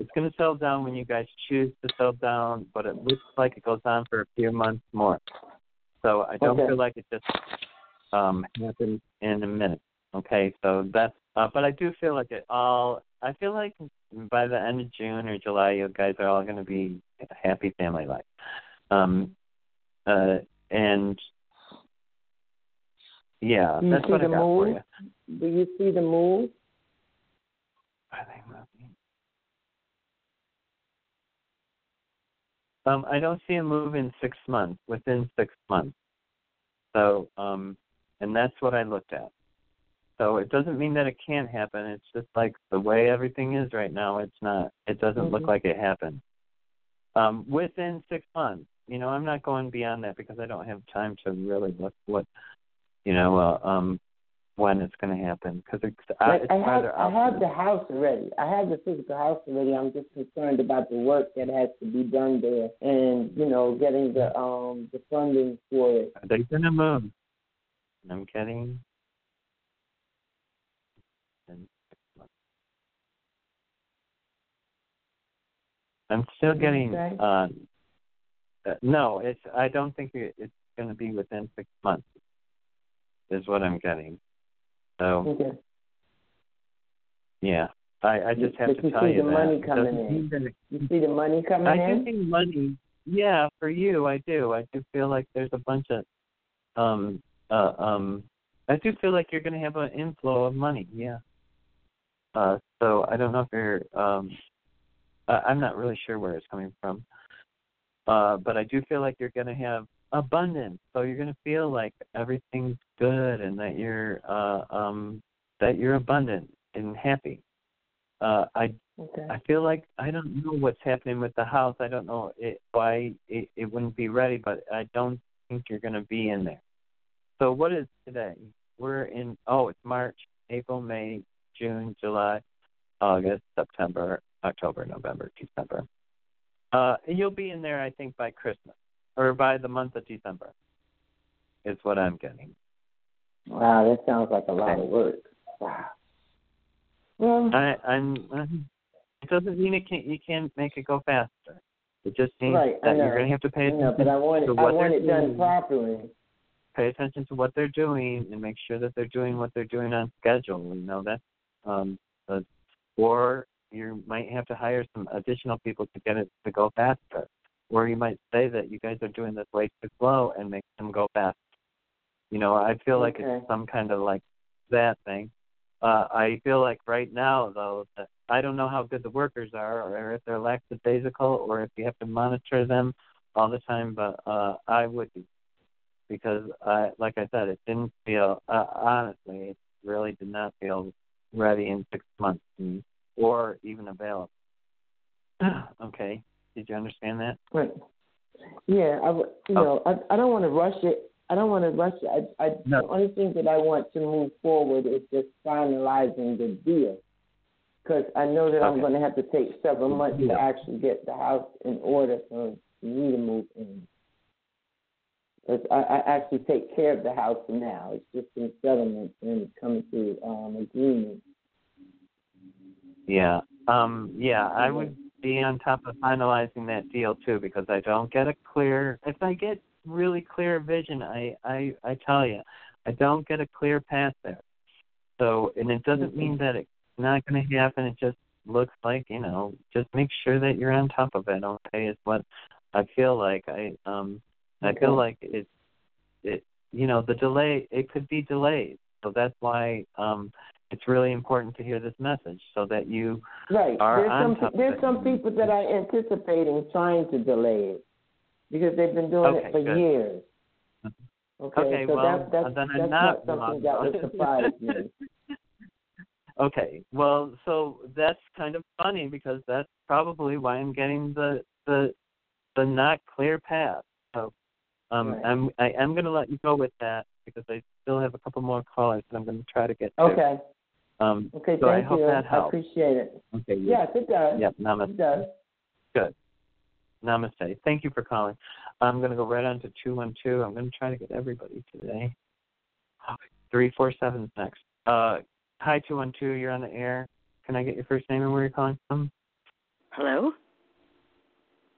It's going to settle down when you guys choose to settle down, but it looks like it goes on for a few months more. So I don't Okay. feel like it just um happens in a minute. Okay, so that's. Uh, but I do feel like it all. I feel like by the end of June or July, you guys are all going to be a happy family life. Um, uh, and yeah, Do you that's what I got for you. Do you see the move? Are they moving? Um, I don't see a move in six months. Within six months. So, um, and that's what I looked at. So it doesn't mean that it can't happen. It's just like the way everything is right now. It's not. It doesn't look Mhm. like it happened. Um, within six months. You know, I'm not going beyond that because I don't have time to really look what, you know, uh, um, when it's going to happen because it's, uh, it's I have I have the house already. I have the physical house already. I'm just concerned about the work that has to be done there, and you know, getting the um the funding for it. Are they going to move? I'm kidding. I'm still getting. Okay. Uh, uh, no, it's. I don't think it, it's going to be within six months. Is what I'm getting. So Okay. yeah, I I just have But to you tell see you the that. money coming in. You see the money coming I in. do think money. Yeah, for you, I do. I do feel like there's a bunch of, um, uh, um, I do feel like you're going to have an inflow of money. Yeah. Uh, so I don't know if you're. Um, I, I'm not really sure where it's coming from. Uh, but I do feel like you're going to have abundance. So you're going to feel like everything's good and that you're, uh, um, that you're abundant and happy. Uh, I Okay. I feel like I don't know what's happening with the house. I don't know it, why it, it wouldn't be ready, but I don't think you're going to be in there. So what is today? We're in. Oh, it's March, April, May, June, July, August, September, October, November, December. Uh, you'll be in there, I think, by Christmas or by the month of December. Is what I'm getting. Wow, that sounds like a lot of work. Wow. Well, I, I'm. It doesn't mean it can't. You can't make it go faster. It just means right. That you're going to have to pay I attention know, but I want to it. I what want they're it done doing. properly. Pay attention to what they're doing and make sure that they're doing what they're doing on schedule. You know that. Um, uh, or you might have to hire some additional people to get it to go faster. Or you might say that you guys are doing this way too slow and make them go fast. You know, I feel like Okay. it's some kind of like that thing. Uh, I feel like right now though that I don't know how good the workers are, or if they're lackadaisical, or if you have to monitor them all the time. But uh, I would be because I, like I said, it didn't feel uh, honestly, it really did not feel ready in six months, me, or even available. okay, did you understand that? Right. Yeah, I you know oh. I I don't want to rush it. I don't want to rush it. I, I no. the only thing that I want to move forward is just finalizing the deal because I know that okay. I'm going to have to take several months yeah. to actually get the house in order for me to move in. Because I, I actually take care of the house now. It's just in settlement and coming to um, agreement yeah. Um, yeah, I would be on top of finalizing that deal too because I don't get a clear if I get really clear vision, I I I tell you, I don't get a clear path there. So, and it doesn't mean that it's not going to happen. It just looks like, you know, just make sure that you're on top of it, okay? Is what I feel like. I um I feel like it's it you know, the delay it could be delayed. So that's why um it's really important to hear this message so that you Right. are There's on some top there's some people that are anticipating trying to delay it because they've been doing Okay, it for good. years. Okay, Okay, so well, that, that's, then I'm not not something that would surprise me. Okay, well, so that's kind of funny because that's probably why I'm getting the the the not clear path. So um, Right. I'm I am going to let you go with that because I still have a couple more callers that I'm going to try to get to. Okay. Um, Okay, so I thank hope you. that I appreciate it. Okay. yeah. Yes, it does. Yep. Namaste. It does. Good. Namaste. Thank you for calling. I'm going to go right on to 212. I'm going to try to get everybody today. 347 is next. Uh, hi, 212. You're on the air. Can I get your first name and where you're calling from? Hello?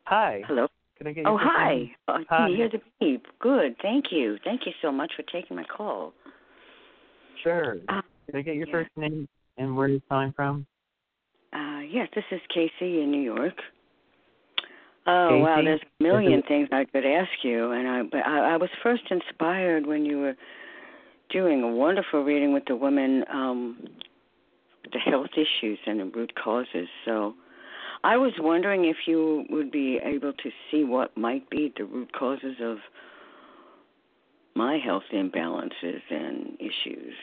Hi. Hello? Can I get your Oh, first hi. name? Oh, Hi. Can you hear the beep? Good. Thank you. Thank you so much for taking my call. Sure. Uh, Can I get your yeah. first name and where you're calling from? Uh, yes, this is Casey in New York. Oh wow, there's a million things I could ask you, and I but I, I was first inspired when you were doing a wonderful reading with the women, um, the health issues and the root causes. So, I was wondering if you would be able to see what might be the root causes of my health imbalances and issues.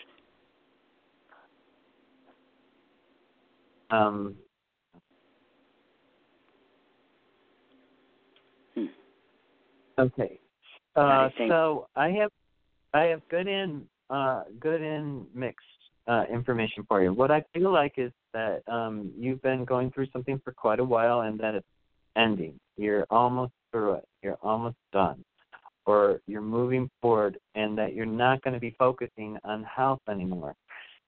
Um, Hmm. Okay. Uh, so I have I have good in uh, good in mixed uh, information for you. What I feel like is that um, you've been going through something for quite a while, and that it's ending. You're almost through it. You're almost done, or you're moving forward, and that you're not going to be focusing on health anymore.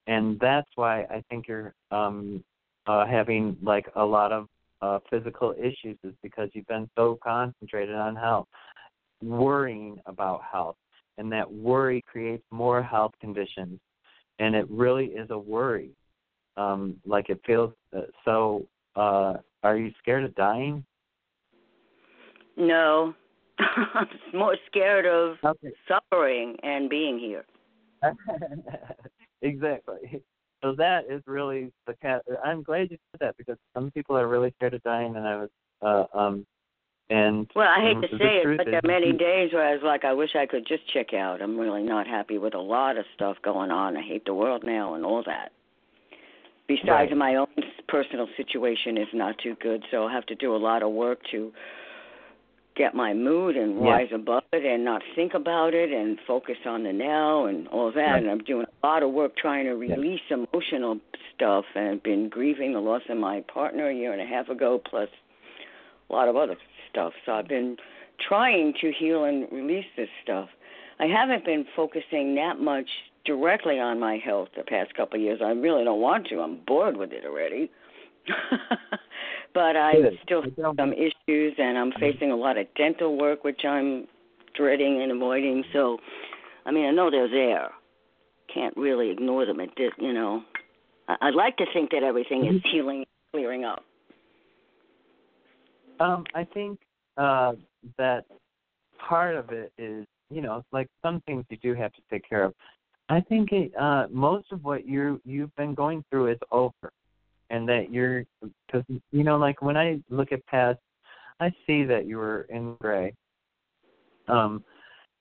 And that's why I think you're um, uh, having like a lot of uh, physical issues is because you've been so concentrated on health, worrying about health, and that worry creates more health conditions, and it really is a worry. Um, like it feels uh, so. Uh, are you scared of dying? No, I'm more scared of Okay. suffering and being here. exactly. So that is really the cat. I'm glad you said that because some people are really scared of dying, and I was, uh, um, and Well, I hate to say it, but there are many days where I was like, I wish I could just check out. I'm really not happy with a lot of stuff going on. I hate the world now and all that. Besides, Right. my own personal situation is not too good, so I'll have to do a lot of work to get my mood and Yeah. rise above it and not think about it and focus on the now and all that. Right. And I'm doing a lot of work trying to release emotional stuff and I've been grieving the loss of my partner a year and a half ago, plus a lot of other stuff. So I've been trying to heal and release this stuff. I haven't been focusing that much directly on my health the past couple of years. I really don't want to. I'm bored with it already. but I Good. still have some issues, and I'm facing a lot of dental work, which I'm dreading and avoiding. So, I mean, I know they're there. Can't really ignore them at this, you know. I- I'd like to think that everything is healing, clearing up. Um, I think uh, that part of it is, you know, like some things you do have to take care of. I think it, uh, most of what you you've been going through is over, and that you're because you know, like when I look at past, I see that you were in gray. Um,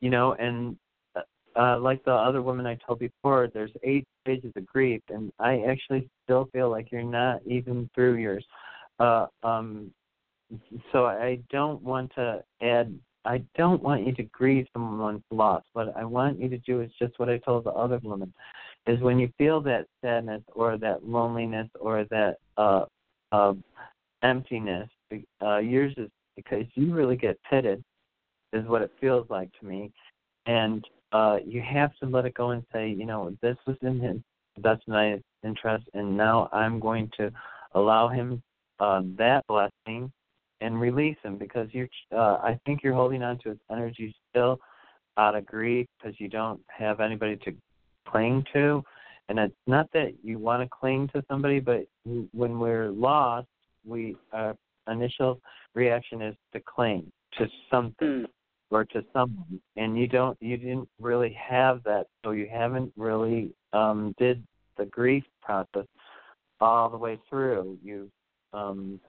you know, and uh, uh, like the other woman I told before, there's eight stages of grief, and I actually still feel like you're not even through yours. Uh, um, so I don't want to add I don't want you to grieve someone's loss. What I want you to do is just what I told the other woman, is when you feel that sadness or that loneliness or that uh, uh, emptiness, uh, yours is because you really get pitted, is what it feels like to me, and uh, you have to let it go and say, you know, this was in his best interest, and now I'm going to allow him uh, that blessing and release him because you're. Uh, I think you're holding on to his energy still out of grief because you don't have anybody to cling to, and it's not that you want to cling to somebody, but when we're lost, we our initial reaction is to cling to something. Mm. Or to someone, and you don't, you didn't really have that, so you haven't really um did the grief process all the way through. You um,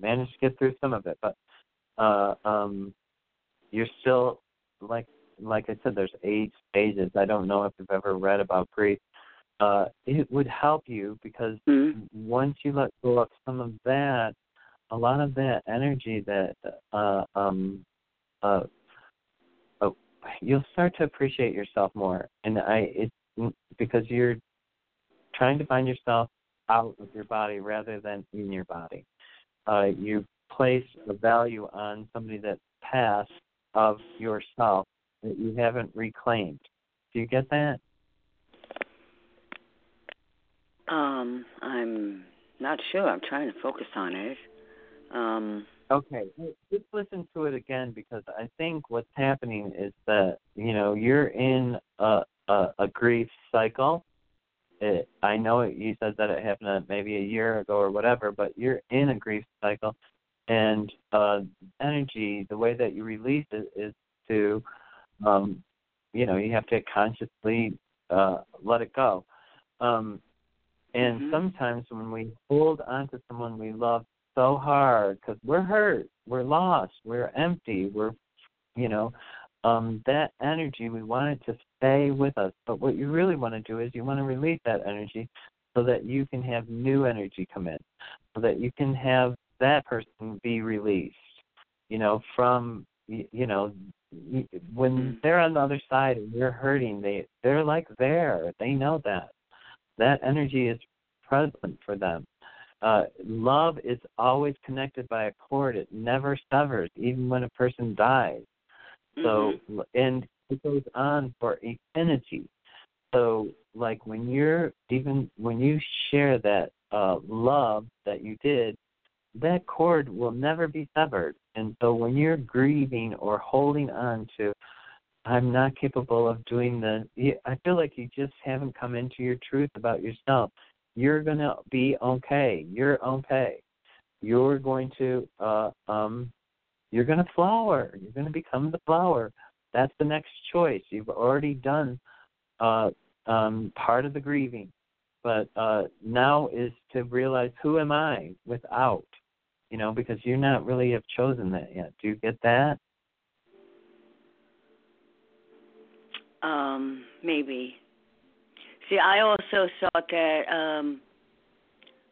managed to get through some of it, but uh, um, you're still like like I said. There's eight stages. I don't know if you've ever read about grief. Uh, it would help you because mm-hmm. once you let go of some of that, a lot of that energy that uh, um, uh, uh, you'll start to appreciate yourself more. And I, it's because you're trying to find yourself out of your body rather than in your body. Uh, you place a value on somebody that's passed of yourself that you haven't reclaimed. Do you get that? Um, I'm not sure. I'm trying to focus on it. Um, okay, just listen to it again because I think what's happening is that you know you're in a a, a grief cycle it, I know you said that it happened maybe a year ago or whatever, but you're in a grief cycle, and uh, energy, the way that you release it is to, um, you know, you have to consciously uh, let it go. Um, and mm-hmm. sometimes when we hold on to someone we love so hard, because we're hurt, we're lost, we're empty, we're, you know, um, that energy, we want it to stay with us. But what you really want to do is you want to release that energy so that you can have new energy come in, so that you can have that person be released. You know, from you know, when mm-hmm. they're on the other side and you're hurting, they they're like there. They know that that energy is present for them. Uh, love is always connected by a cord; it never severs, even when a person dies. So mm-hmm. and it goes on for infinity. So like when you're even when you share that uh love that you did, that cord will never be severed. And so when you're grieving or holding on to I'm not capable of doing the I feel like you just haven't come into your truth about yourself. You're going to be okay. You're okay. You're going to uh um you're going to flower. You're going to become the flower. That's the next choice. You've already done uh, um, part of the grieving, but uh, now is to realize who am I without, you know, because you not really have chosen that yet. Do you get that? Um, maybe. See, I also thought that um,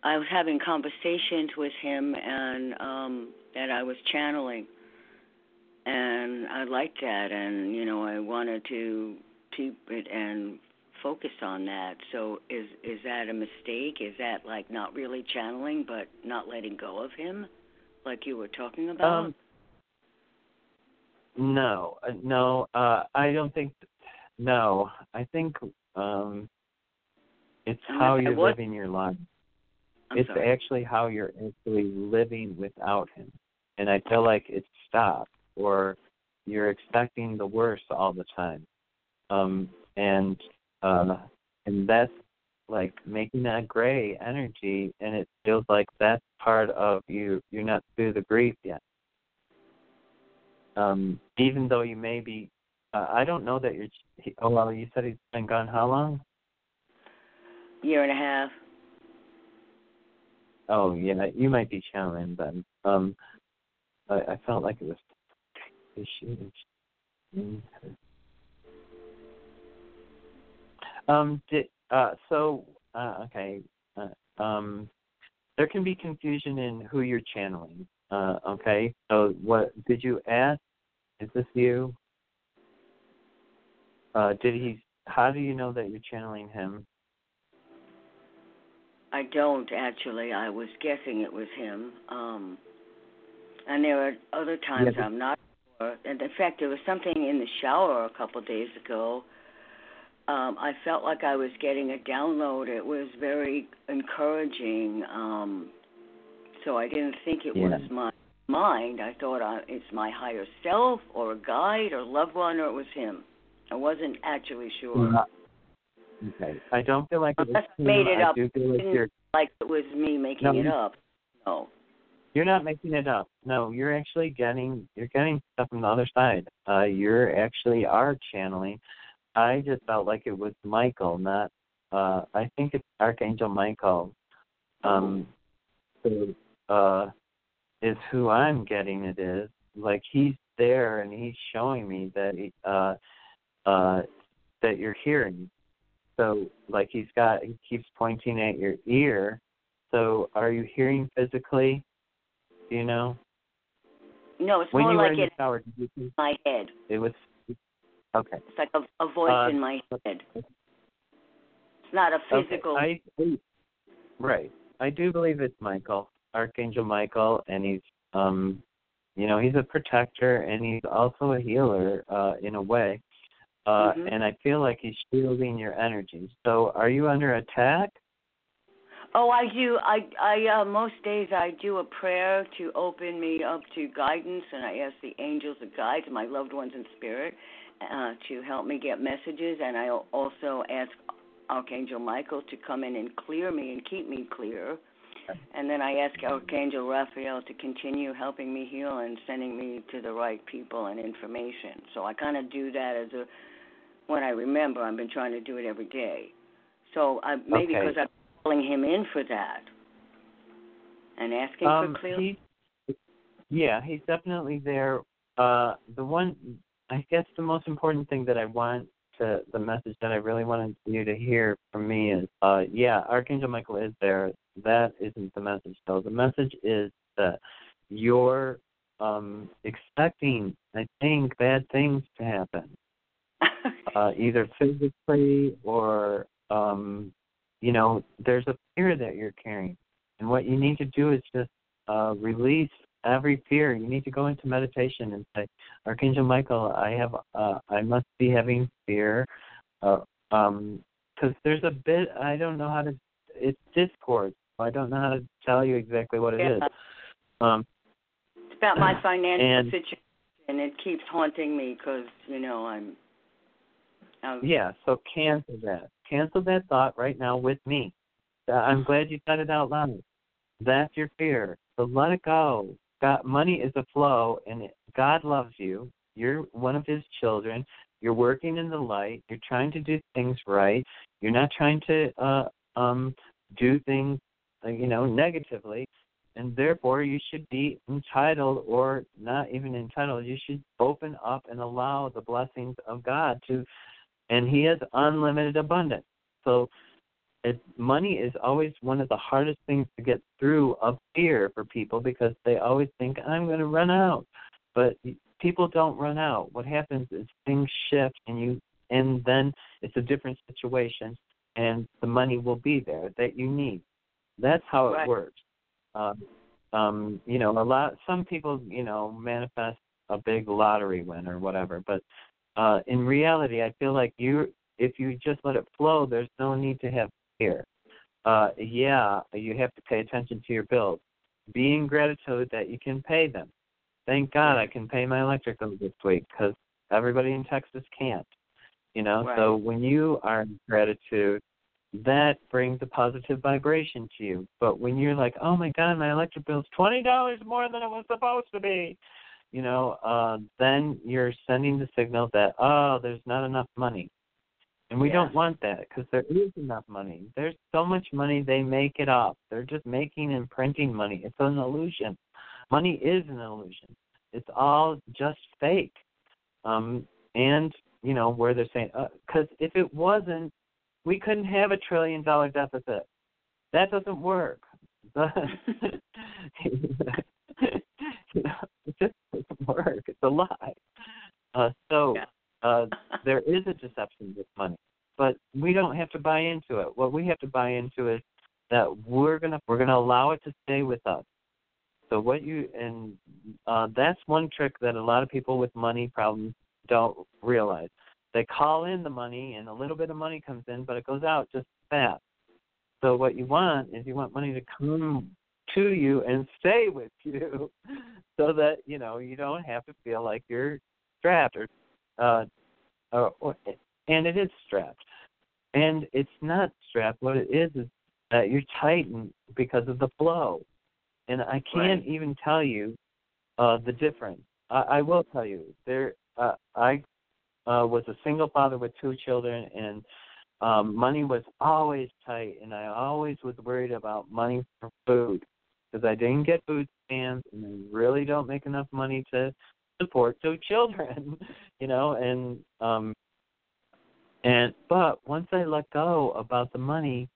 I was having conversations with him and um, that I was channeling and I liked that, and you know, I wanted to keep it and focus on that. So, is is that a mistake? Is that like not really channeling, but not letting go of him, like you were talking about? Um, no, uh, no, uh, I don't think. No, I think um, it's how you're what- living your life. I'm it's sorry. actually how you're actually living without him, and I feel like it's stopped or you're expecting the worst all the time. Um, and uh, and that's like making that gray energy, and it feels like that's part of you. You're not through the grief yet. Um, even though you may be, uh, I don't know that you're. Oh well, you said he's been gone how long? Year and a half. Oh yeah, you might be channeling but Um, I, I felt like it was. Um, did, uh, so, uh, okay, uh, um, there can be confusion in who you're channeling. Uh, okay, so what did you ask Is this you? Uh, did he? How do you know that you're channeling him? I don't actually. I was guessing it was him. Um, and there are other times I'm not sure. And in fact, there was something in the shower a couple of days ago. Um, I felt like I was getting a download. It was very encouraging. Um, so I didn't think it Yeah. was my mind. I thought I, it's my higher self or a guide or loved one or it was him. I wasn't actually sure. Not- Okay. I don't feel like it was I him. made it I up. do feel like Didn't you're like it was me making No, it up. No. You're not making it up. No, you're actually getting you're getting stuff from the other side. Uh you're actually are channeling. I just felt like it was Michael, not uh I think it's Archangel Michael. Um so uh is who I'm getting it is. Like he's there and he's showing me that he, uh uh that you're hearing. So like he's got he keeps pointing at your ear. So are you hearing physically? Do you know? No, it's when more you were like in the it shower, did my head. it was okay? It's like a, a voice Uh, in my head. It's not a physical. Okay. I, right. I do believe it's Michael, Archangel Michael, and he's um, you know, he's a protector and he's also a healer uh, in a way. Uh, Mhm. And I feel like he's shielding your energy. So, are you under attack? Oh, I do. I I uh, most days I do a prayer to open me up to guidance, and I ask the angels and guides, my loved ones in spirit, uh, to help me get messages, and I al- also ask Archangel Michael to come in and clear me and keep me clear. And then I ask Archangel Raphael to continue helping me heal and sending me to the right people and information. So I kind of do that as a when I remember. I've been trying to do it every day. So I, maybe Okay. because I'm calling him in for that and asking Um, for clear. he, yeah, he's definitely there. Uh, the one, I guess, the most important thing that I want to, the message that I really wanted you to hear from me is, uh, yeah, Archangel Michael is there. That isn't the message, though. The message is that you're um, expecting, I think, bad things to happen, uh, either physically or, um, you know, there's a fear that you're carrying. And what you need to do is just uh, release every fear. You need to go into meditation and say, Archangel Michael, I have, uh, I must be having fear, uh, um, because there's a bit. I don't know how to. It's discord. I don't know how to tell you exactly what it is. Yeah. Um, It's about my financial And- situation, and it keeps haunting me because you know I'm. I'm yeah. So cancel that. Cancel that thought right now with me. Uh, I'm glad you said it out loud. That's your fear. So let it go. God, money is a flow, and God loves you. You're one of His children. You're working in the light. You're trying to do things right. You're not trying to uh, um, do things, uh, you know, negatively, and therefore you should be entitled, or not even entitled. You should open up and allow the blessings of God to, and He has unlimited abundance. So it, money is always one of the hardest things to get through of fear for people because they always think I'm going to run out, but people don't run out. What happens is things shift, and you, and then it's a different situation, and the money will be there that you need. That's how it works. Um, um, you know, a lot. Some people, you know, manifest a big lottery win or whatever, but uh, in reality, I feel like you, if you just let it flow, there's no need to have fear. Uh, yeah, you have to pay attention to your bills. Be in gratitude that you can pay them. Thank God I can pay my electric bill this week because everybody in Texas can't. You know, Right. so when you are in gratitude, that brings a positive vibration to you. But when you're like, oh my God, my electric bill's twenty dollars more than it was supposed to be, you know, uh, then you're sending the signal that oh, there's not enough money. And we Yeah. don't want that because there is enough money. There's so much money they make it up. They're just making and printing money. It's an illusion. Money is an illusion. It's all just fake. Um, and you know where they're saying because if it wasn't, we couldn't have a trillion dollar deficit. That doesn't work. you know, it just doesn't work. It's a lie. Uh, so uh, there is a deception with money, but we don't have to buy into it. What we have to buy into is that we're gonna we're gonna allow it to stay with us. So what you and uh, that's one trick that a lot of people with money problems don't realize. They call in the money and a little bit of money comes in, but it goes out just fast. So what you want is you want money to come to you and stay with you, so that you know you don't have to feel like you're strapped or, uh, or and it is strapped, and it's not strapped. What it is is that you're tightened because of the flow, and I can't Right. even tell you uh, the difference. I, I will tell you there. Uh, I uh, was a single father with two children, and um, money was always tight, and I always was worried about money for food because I didn't get food stamps, and I really don't make enough money to support two children, you know, and um, and but once I let go about the money,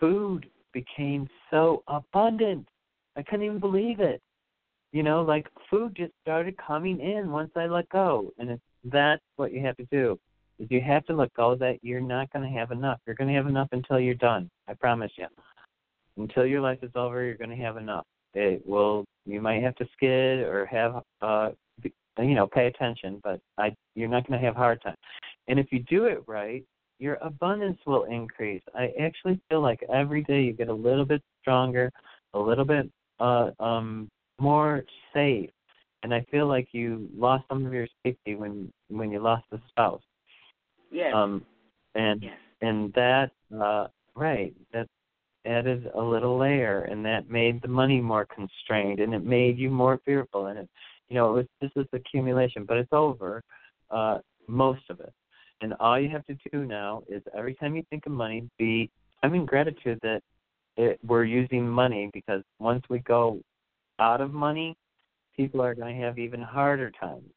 food became so abundant. I couldn't even believe it. You know, like food just started coming in once I let go, and it's that's what you have to do. Is you have to let go that you're not going to have enough. You're going to have enough until you're done. I promise you. Until your life is over, you're going to have enough. It will. You might have to skid or have, uh, you know, pay attention, but I, you're not going to have a hard time. And if you do it right, your abundance will increase. I actually feel like every day you get a little bit stronger, a little bit uh, um, more safe. And I feel like you lost some of your safety when when you lost the spouse. Yes. Um, and and that uh, right that added a little layer, and that made the money more constrained, and it made you more fearful. And it, you know, it was this is accumulation, but it's over, uh, most of it. And all you have to do now is every time you think of money, be I'm in gratitude that it, we're using money because once we go out of money, people are going to have even harder times.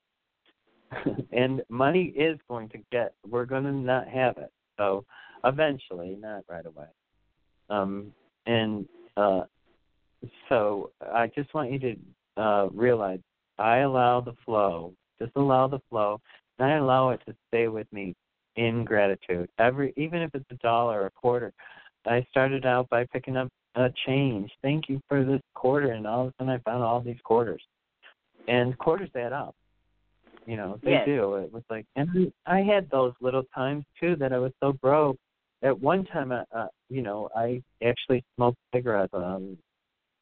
and money is going to get we're going to not have it so eventually not right away um and uh so i just want you to uh realize i allow the flow just allow the flow and i allow it to stay with me in gratitude every even if it's a dollar or a quarter i started out by picking up a change thank you for this quarter and all of a sudden i found all these quarters and quarters add up you know, they Yes. do. It was like, and I had those little times too that I was so broke. At one time, uh, uh, you know, I actually smoked cigarettes, um,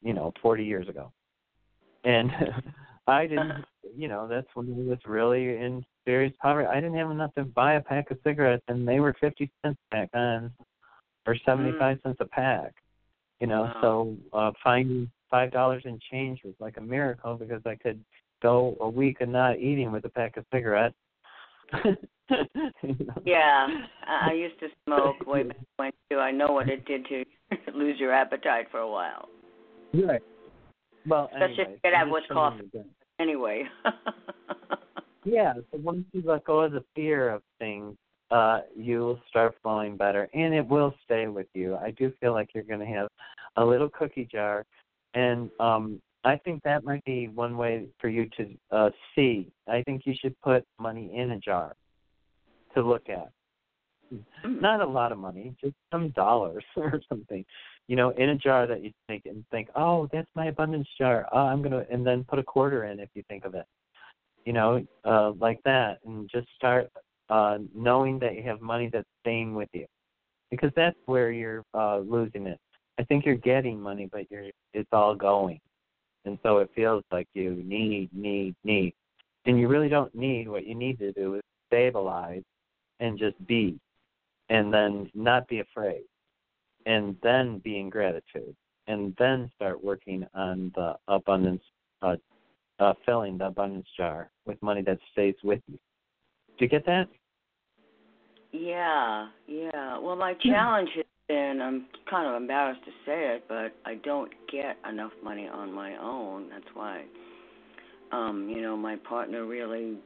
you know, 40 years ago, and I didn't, you know, that's when I was really in serious poverty. I didn't have enough to buy a pack of cigarettes, and they were 50 cents back then, or 75 cents a pack. You know, Wow. so uh, finding five dollars in change was like a miracle because I could go a week of not eating with a pack of cigarettes. Yeah, I used to smoke way back when too. I know what it did to lose your appetite for a while, Right. Well, especially anyway, if you have with coffee. Anyway. Yeah, so once you let go of the fear of things, uh, you'll start flowing better, and it will stay with you. I do feel like you're going to have a little cookie jar, and um, I think that might be one way for you to uh, see. I think you should put money in a jar to look at. Not a lot of money, just some dollars or something, you know, in a jar that you think and think, oh, that's my abundance jar. Oh, I'm gonna, and then put a quarter in if you think of it, you know, uh, like that, and just start uh, knowing that you have money that's staying with you, because that's where you're uh, losing it. I think you're getting money, but you're it's all going, and so it feels like you need, need, need, and you really don't need. What you need to do is stabilize and just be, and then not be afraid, and then be in gratitude, and then start working on the abundance, uh, uh, filling the abundance jar with money that stays with you. Do you get that? Yeah, yeah. Well, my challenge has been I'm kind of embarrassed to say it, but I don't get enough money on my own. That's why, um, you know, my partner really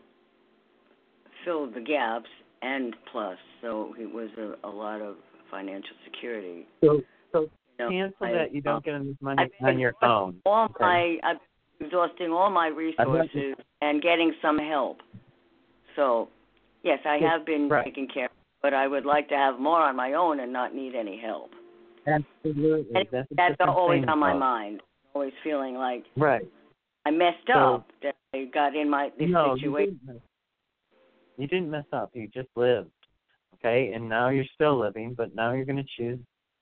filled the gaps and plus, so it was a, a lot of financial security. So, so You know, cancel I- that you don't um, get enough money I've on your own. all Okay. my I'm exhausting all my resources and getting some help. So, yes, I have been right. taking care, but I would like to have more on my own and not need any help. Absolutely. And That's, that's always on my mind. Always feeling like Right. I messed So- up that I got in my this no, situation. You didn't, you didn't mess up. You just lived. Okay? And now you're still living, but now you're going to choose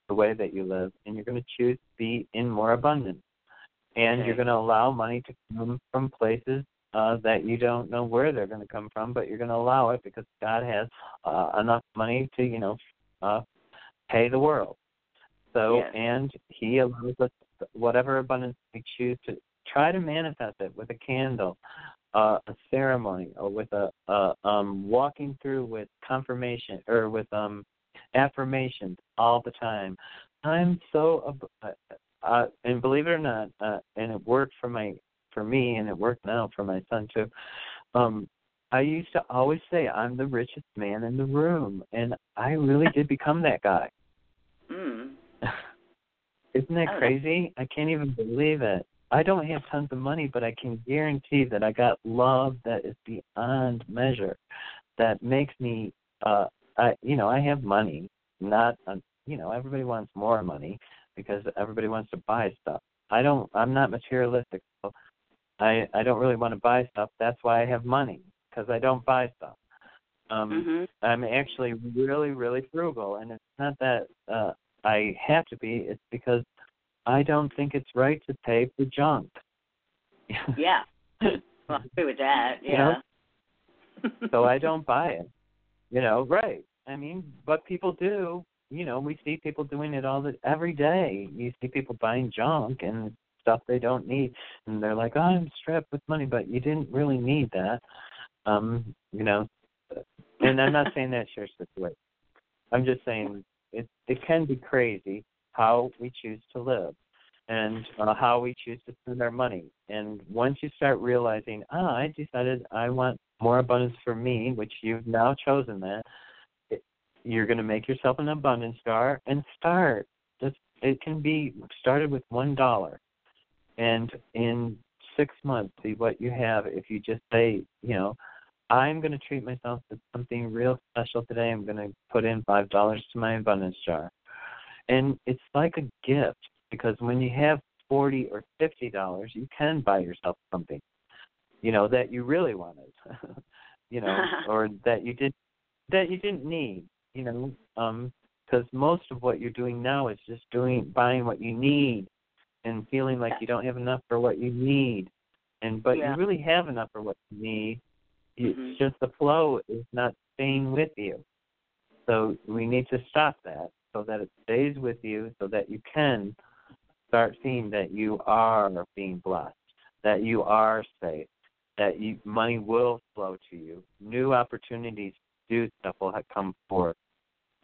the way that you live, and you're going to choose to be in more abundance. And Okay. you're going to allow money to come from places uh, that you don't know where they're going to come from, but you're going to allow it because God has uh, enough money to, you know, uh, pay the world. So, Yes. and He allows us whatever abundance we choose to try to manifest it with a candle, uh, a ceremony, or with a, a um, walking through with confirmation or with um, affirmations all the time. I'm so, ab- uh, uh, and believe it or not, uh, and it worked for my for me, and it worked now for my son too. Um, I used to always say I'm the richest man in the room, and I really did become that guy. Mm. Isn't that crazy? I can't even believe it. I don't have tons of money, but I can guarantee that I got love that is beyond measure. That makes me, uh, I, you know, I have money. Not, uh, you know, everybody wants more money because everybody wants to buy stuff. I don't. I'm not materialistic. So I, I don't really want to buy stuff. That's why I have money because I don't buy stuff. Um, Mhm. I'm actually really, really frugal, and it's not that uh, I have to be. It's because I don't think it's right to pay for junk. Yeah. Well, I agree with that. You know? Yeah. so I don't buy it. You know, right? I mean, but people do. You know, we see people doing it all the every day. You see people buying junk and stuff they don't need, and they're like, oh, "I'm strapped with money," but you didn't really need that. Um, you know, and I'm not saying that's your situation. I'm just saying it it can be crazy how we choose to live and uh, how we choose to spend our money. And once you start realizing, ah, I decided I want more abundance for me, which you've now chosen that, it, you're going to make yourself an abundance star and start. Just it can be started with one dollar, and in six months, see what you have. If you just say, you know, I'm going to treat myself to something real special today. I'm going to put in five dollars to my abundance jar, and it's like a gift because when you have forty or fifty dollars, you can buy yourself something, you know, that you really wanted, you know, or that you did that you didn't need, you know, um, because most of what you're doing now is just doing buying what you need and feeling like you don't have enough for what you need, and but Yeah. you really have enough for what you need. It's Mhm. just the flow is not staying with you. So we need to stop that so that it stays with you so that you can start seeing that you are being blessed, that you are safe, that you money will flow to you. New opportunities to do stuff will ha- come forth.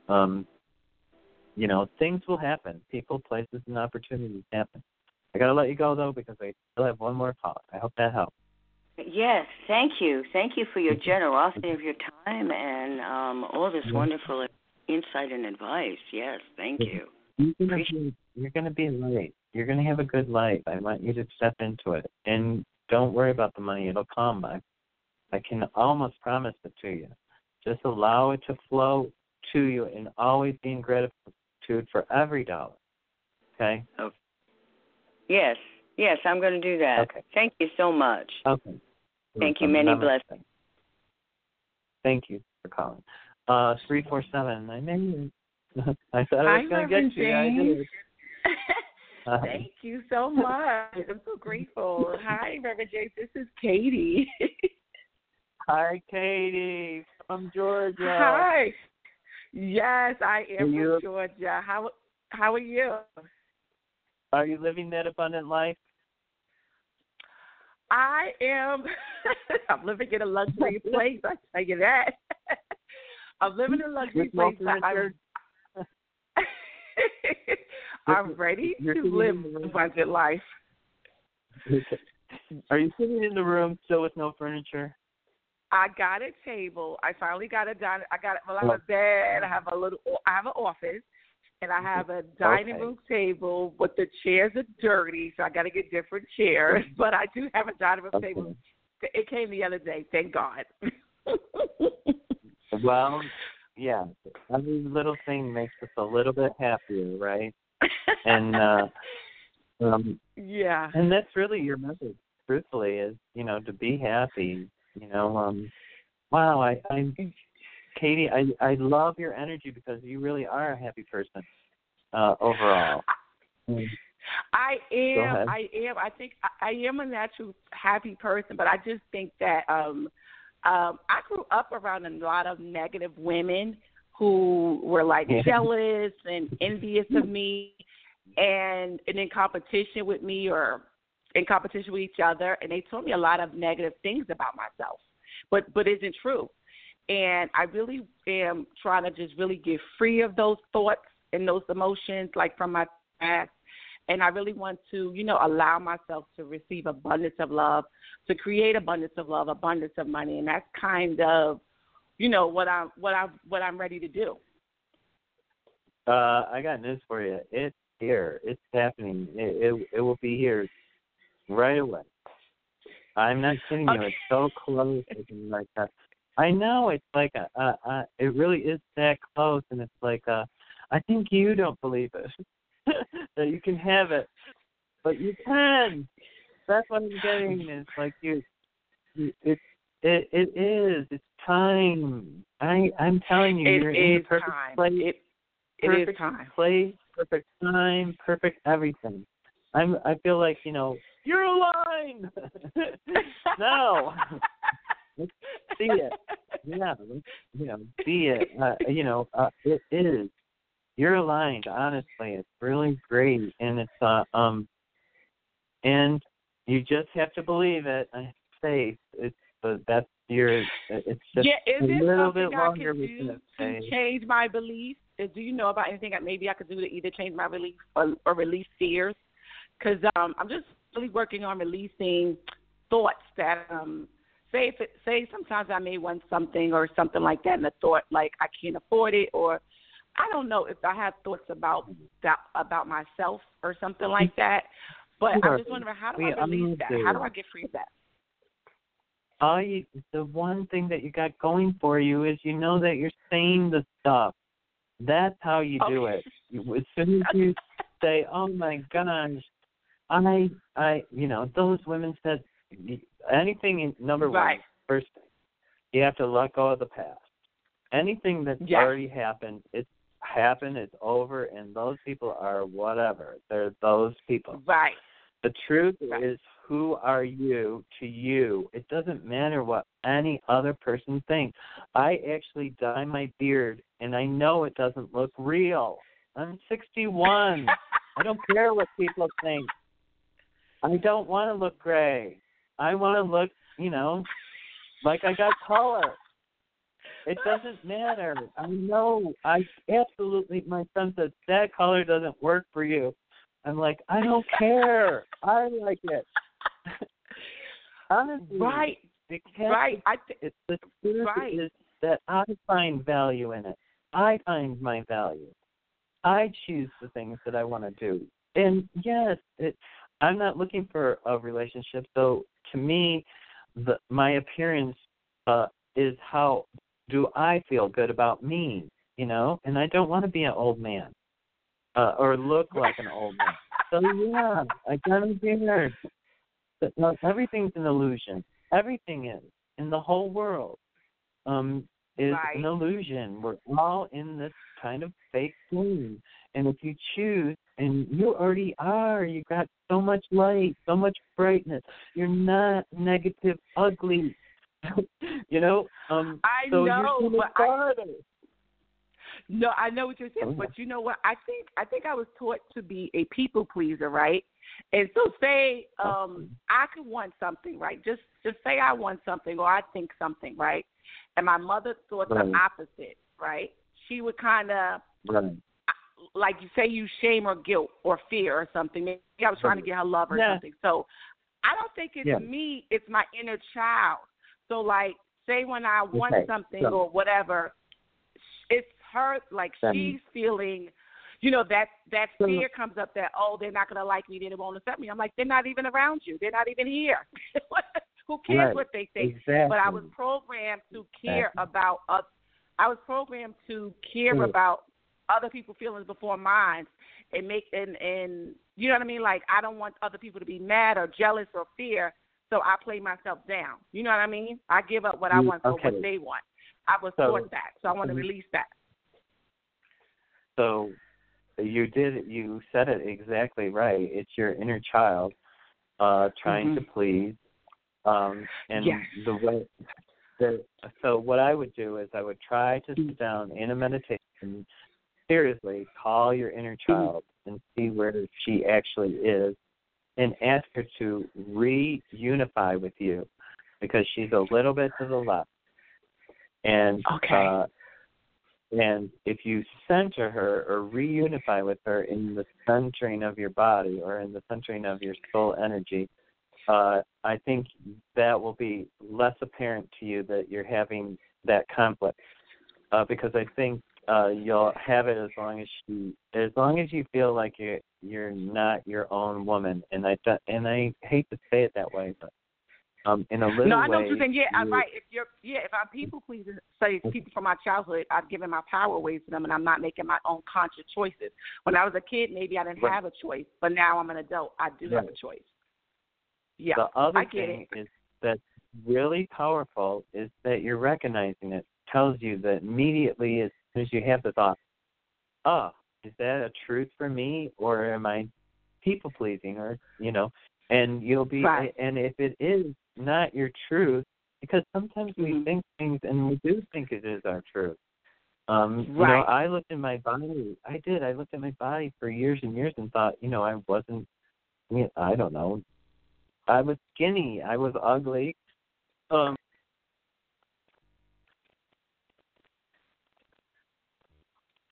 Um, you know, things will happen. People, places, and opportunities happen. I gotta let you go though because I still have one more call. I hope that helps. Yes, thank you. Thank you for your generosity of your time and um, all this wonderful insight and advice. Yes, thank you. You're gonna be you're gonna be late. You're gonna have a good life. I want you to step into it. And don't worry about the money, it'll come. I I can almost promise it to you. Just allow it to flow to you and always be in gratitude for every dollar. Okay? Okay. Yes, yes, I'm going to do that. Okay. Thank you so much. Okay. Thank you. Many Namaste. blessings. Thank you for calling. Uh three four seven. I made. I thought I was gonna get you. I did. Thank you so much. I'm so grateful. Hi, Reverend James. This is Katie. Hi, Katie from Georgia. Hi. Yes, I am from Georgia. How how are you? Are you living that abundant life? I am. I'm living in a luxury place. I tell you that. I'm living in a luxury place. I'm? I'm ready to live in the a budget life. Are you sitting in the room still with no furniture? I got a table. I finally got a dining. I got well, I have Oh. a bed. I have a little. I have an office, and I have a dining Okay. room table. But the chairs are dirty, so I got to get different chairs. But I do have a dining room Okay. table. It came the other day. Thank God. well, yeah, every little thing makes us a little bit happier, right? And uh um yeah. and that's really your message, truthfully, is, you know, to be happy. You know, um wow, I I'm Katie, I I love your energy because you really are a happy person uh overall. I am. I am. I think I, I am a natural happy person, but I just think that um um I grew up around a lot of negative women who were like jealous and envious of me and and in competition with me or in competition with each other and they told me a lot of negative things about myself. But but isn't true. And I really am trying to just really get free of those thoughts and those emotions like from my past and I really want to, you know, allow myself to receive abundance of love, to create abundance of love, abundance of money, and that's kind of, you know, what I'm what I am what I'm ready to do. Uh, I got news for you. It's here. It's happening. It it, it will be here right away. I'm not kidding you. It's so close. It's like that. I know. It's like a, a, a. It really is that close, and it's like a. I think you don't believe it that you can have it, but you can. That's what I'm getting. Is like you. you it it it is. It's time. I I'm telling you, It you're in the perfect time. place It it is perfect time. place, perfect time, perfect everything. I'm I feel like, you know, you're aligned. no. let's see it. Yeah, let's you know, see it. Uh, you know, uh it is. You're aligned, honestly. It's really great and it's uh um and you just have to believe it. I faith. It's but that's your it's just yeah, is a little bit longer could with do to change my beliefs? Uh, Do you know about anything that maybe I could do to either change my beliefs or, or release fears? Because um, I'm just really working on releasing thoughts that um, say if it, say sometimes I may want something or something like that, and the thought like I can't afford it, or I don't know if I have thoughts about that about myself or something like that. But Sure. I'm just wondering how do We I release that? How do. I get free of that? all you the one thing that you got going for you is you know that you're saying the stuff. That's how you do it. As soon as you say, "Oh my gosh," I, I, you know, those women said anything. In, number Right. one, first thing, you have to let go of the past. Anything that's Yeah. already happened, it's happened. It's over, and those people are whatever. They're those people. Right. The truth is, who are you to you? It doesn't matter what any other person thinks. I actually dye my beard, and I know it doesn't look real. I'm 61. I don't care what people think. I don't want to look gray. I want to look, you know, like I got color. It doesn't matter. I know. I absolutely. My son said that color doesn't work for you. I'm like, I don't care. I like it. Honestly, Right. Right. I th- it's the truth Right. is that I find value in it. I find my value. I choose the things that I want to do. And yes, it I'm not looking for a relationship. So to me, the my appearance uh is how do I feel good about me, you know? And I don't want to be an old man. Uh or look like an old man. So yeah, I got a beard. But no, everything's an illusion. Everything is in the whole world um, is Right. an illusion. We're all in this kind of fake game. And if you choose, and you already are, you got so much light, so much brightness. You're not negative, ugly. you know. Um, I so know, you're but I. No, I know what you're saying, Oh. but you know what? I think I think I was taught to be a people pleaser, right? And so say um I could want something, right? Just just say I want something or I think something, right? And my mother thought Right. the opposite, right? She would kind of Right. Like you say you shame or guilt or fear or something. Maybe I was trying to get her love or Yeah. something. So I don't think it's Yeah. me, it's my inner child. So like say when I want Okay, something so- or whatever, it's her like she's feeling you know that that So- fear comes up that oh they're not going to like me they won't accept me i'm like they're not even around you they're not even here Who cares Right. what they think? Exactly. But I was programmed to care about. I was Exactly. programmed to care about. Uh, I was programmed to care True. about other people's feelings before mine, and make and and you know what I mean. Like I don't want other people to be mad or jealous or fear, so I play myself down. You know what I mean? I give up what I Mm, want for okay. what they want. I was So- taught that, so I want to Mhm. release that. So you did you said it exactly right. It's your inner child uh trying to please. Um and Yes. the way the so what I would do is I would try to sit down in a meditation seriously call your inner child and see where she actually is and ask her to reunify with you because she's a little bit to the left. And Okay. uh and if you center her or reunify with her in the centering of your body or in the centering of your soul energy, uh, I think that will be less apparent to you that you're having that conflict. Uh, because I think uh, you'll have it as long as you, as long as you feel like you're you're not your own woman. And I and I hate to say it that way, but um, in a little no, I know what you're saying. Yeah, I'm right. If you're, yeah, if I'm people pleasing, say people from my childhood, I've given my power away to them, and I'm not making my own conscious choices. When I was a kid, maybe I didn't Right. have a choice, but now I'm an adult. I do have a choice. Yeah, the other I get thing it. is that's really powerful is that you're recognizing it tells you that immediately as as you have the thought, oh, is that a truth for me or am I people pleasing or you know, and you'll be Right. and if it is not your truth, because sometimes Mm-hmm. we think things and we do think it is our truth. Um, you know, I looked at my body. I did. I looked at my body for years and years and thought, you know, I wasn't. I, mean, I don't know. I was skinny. I was ugly. Um,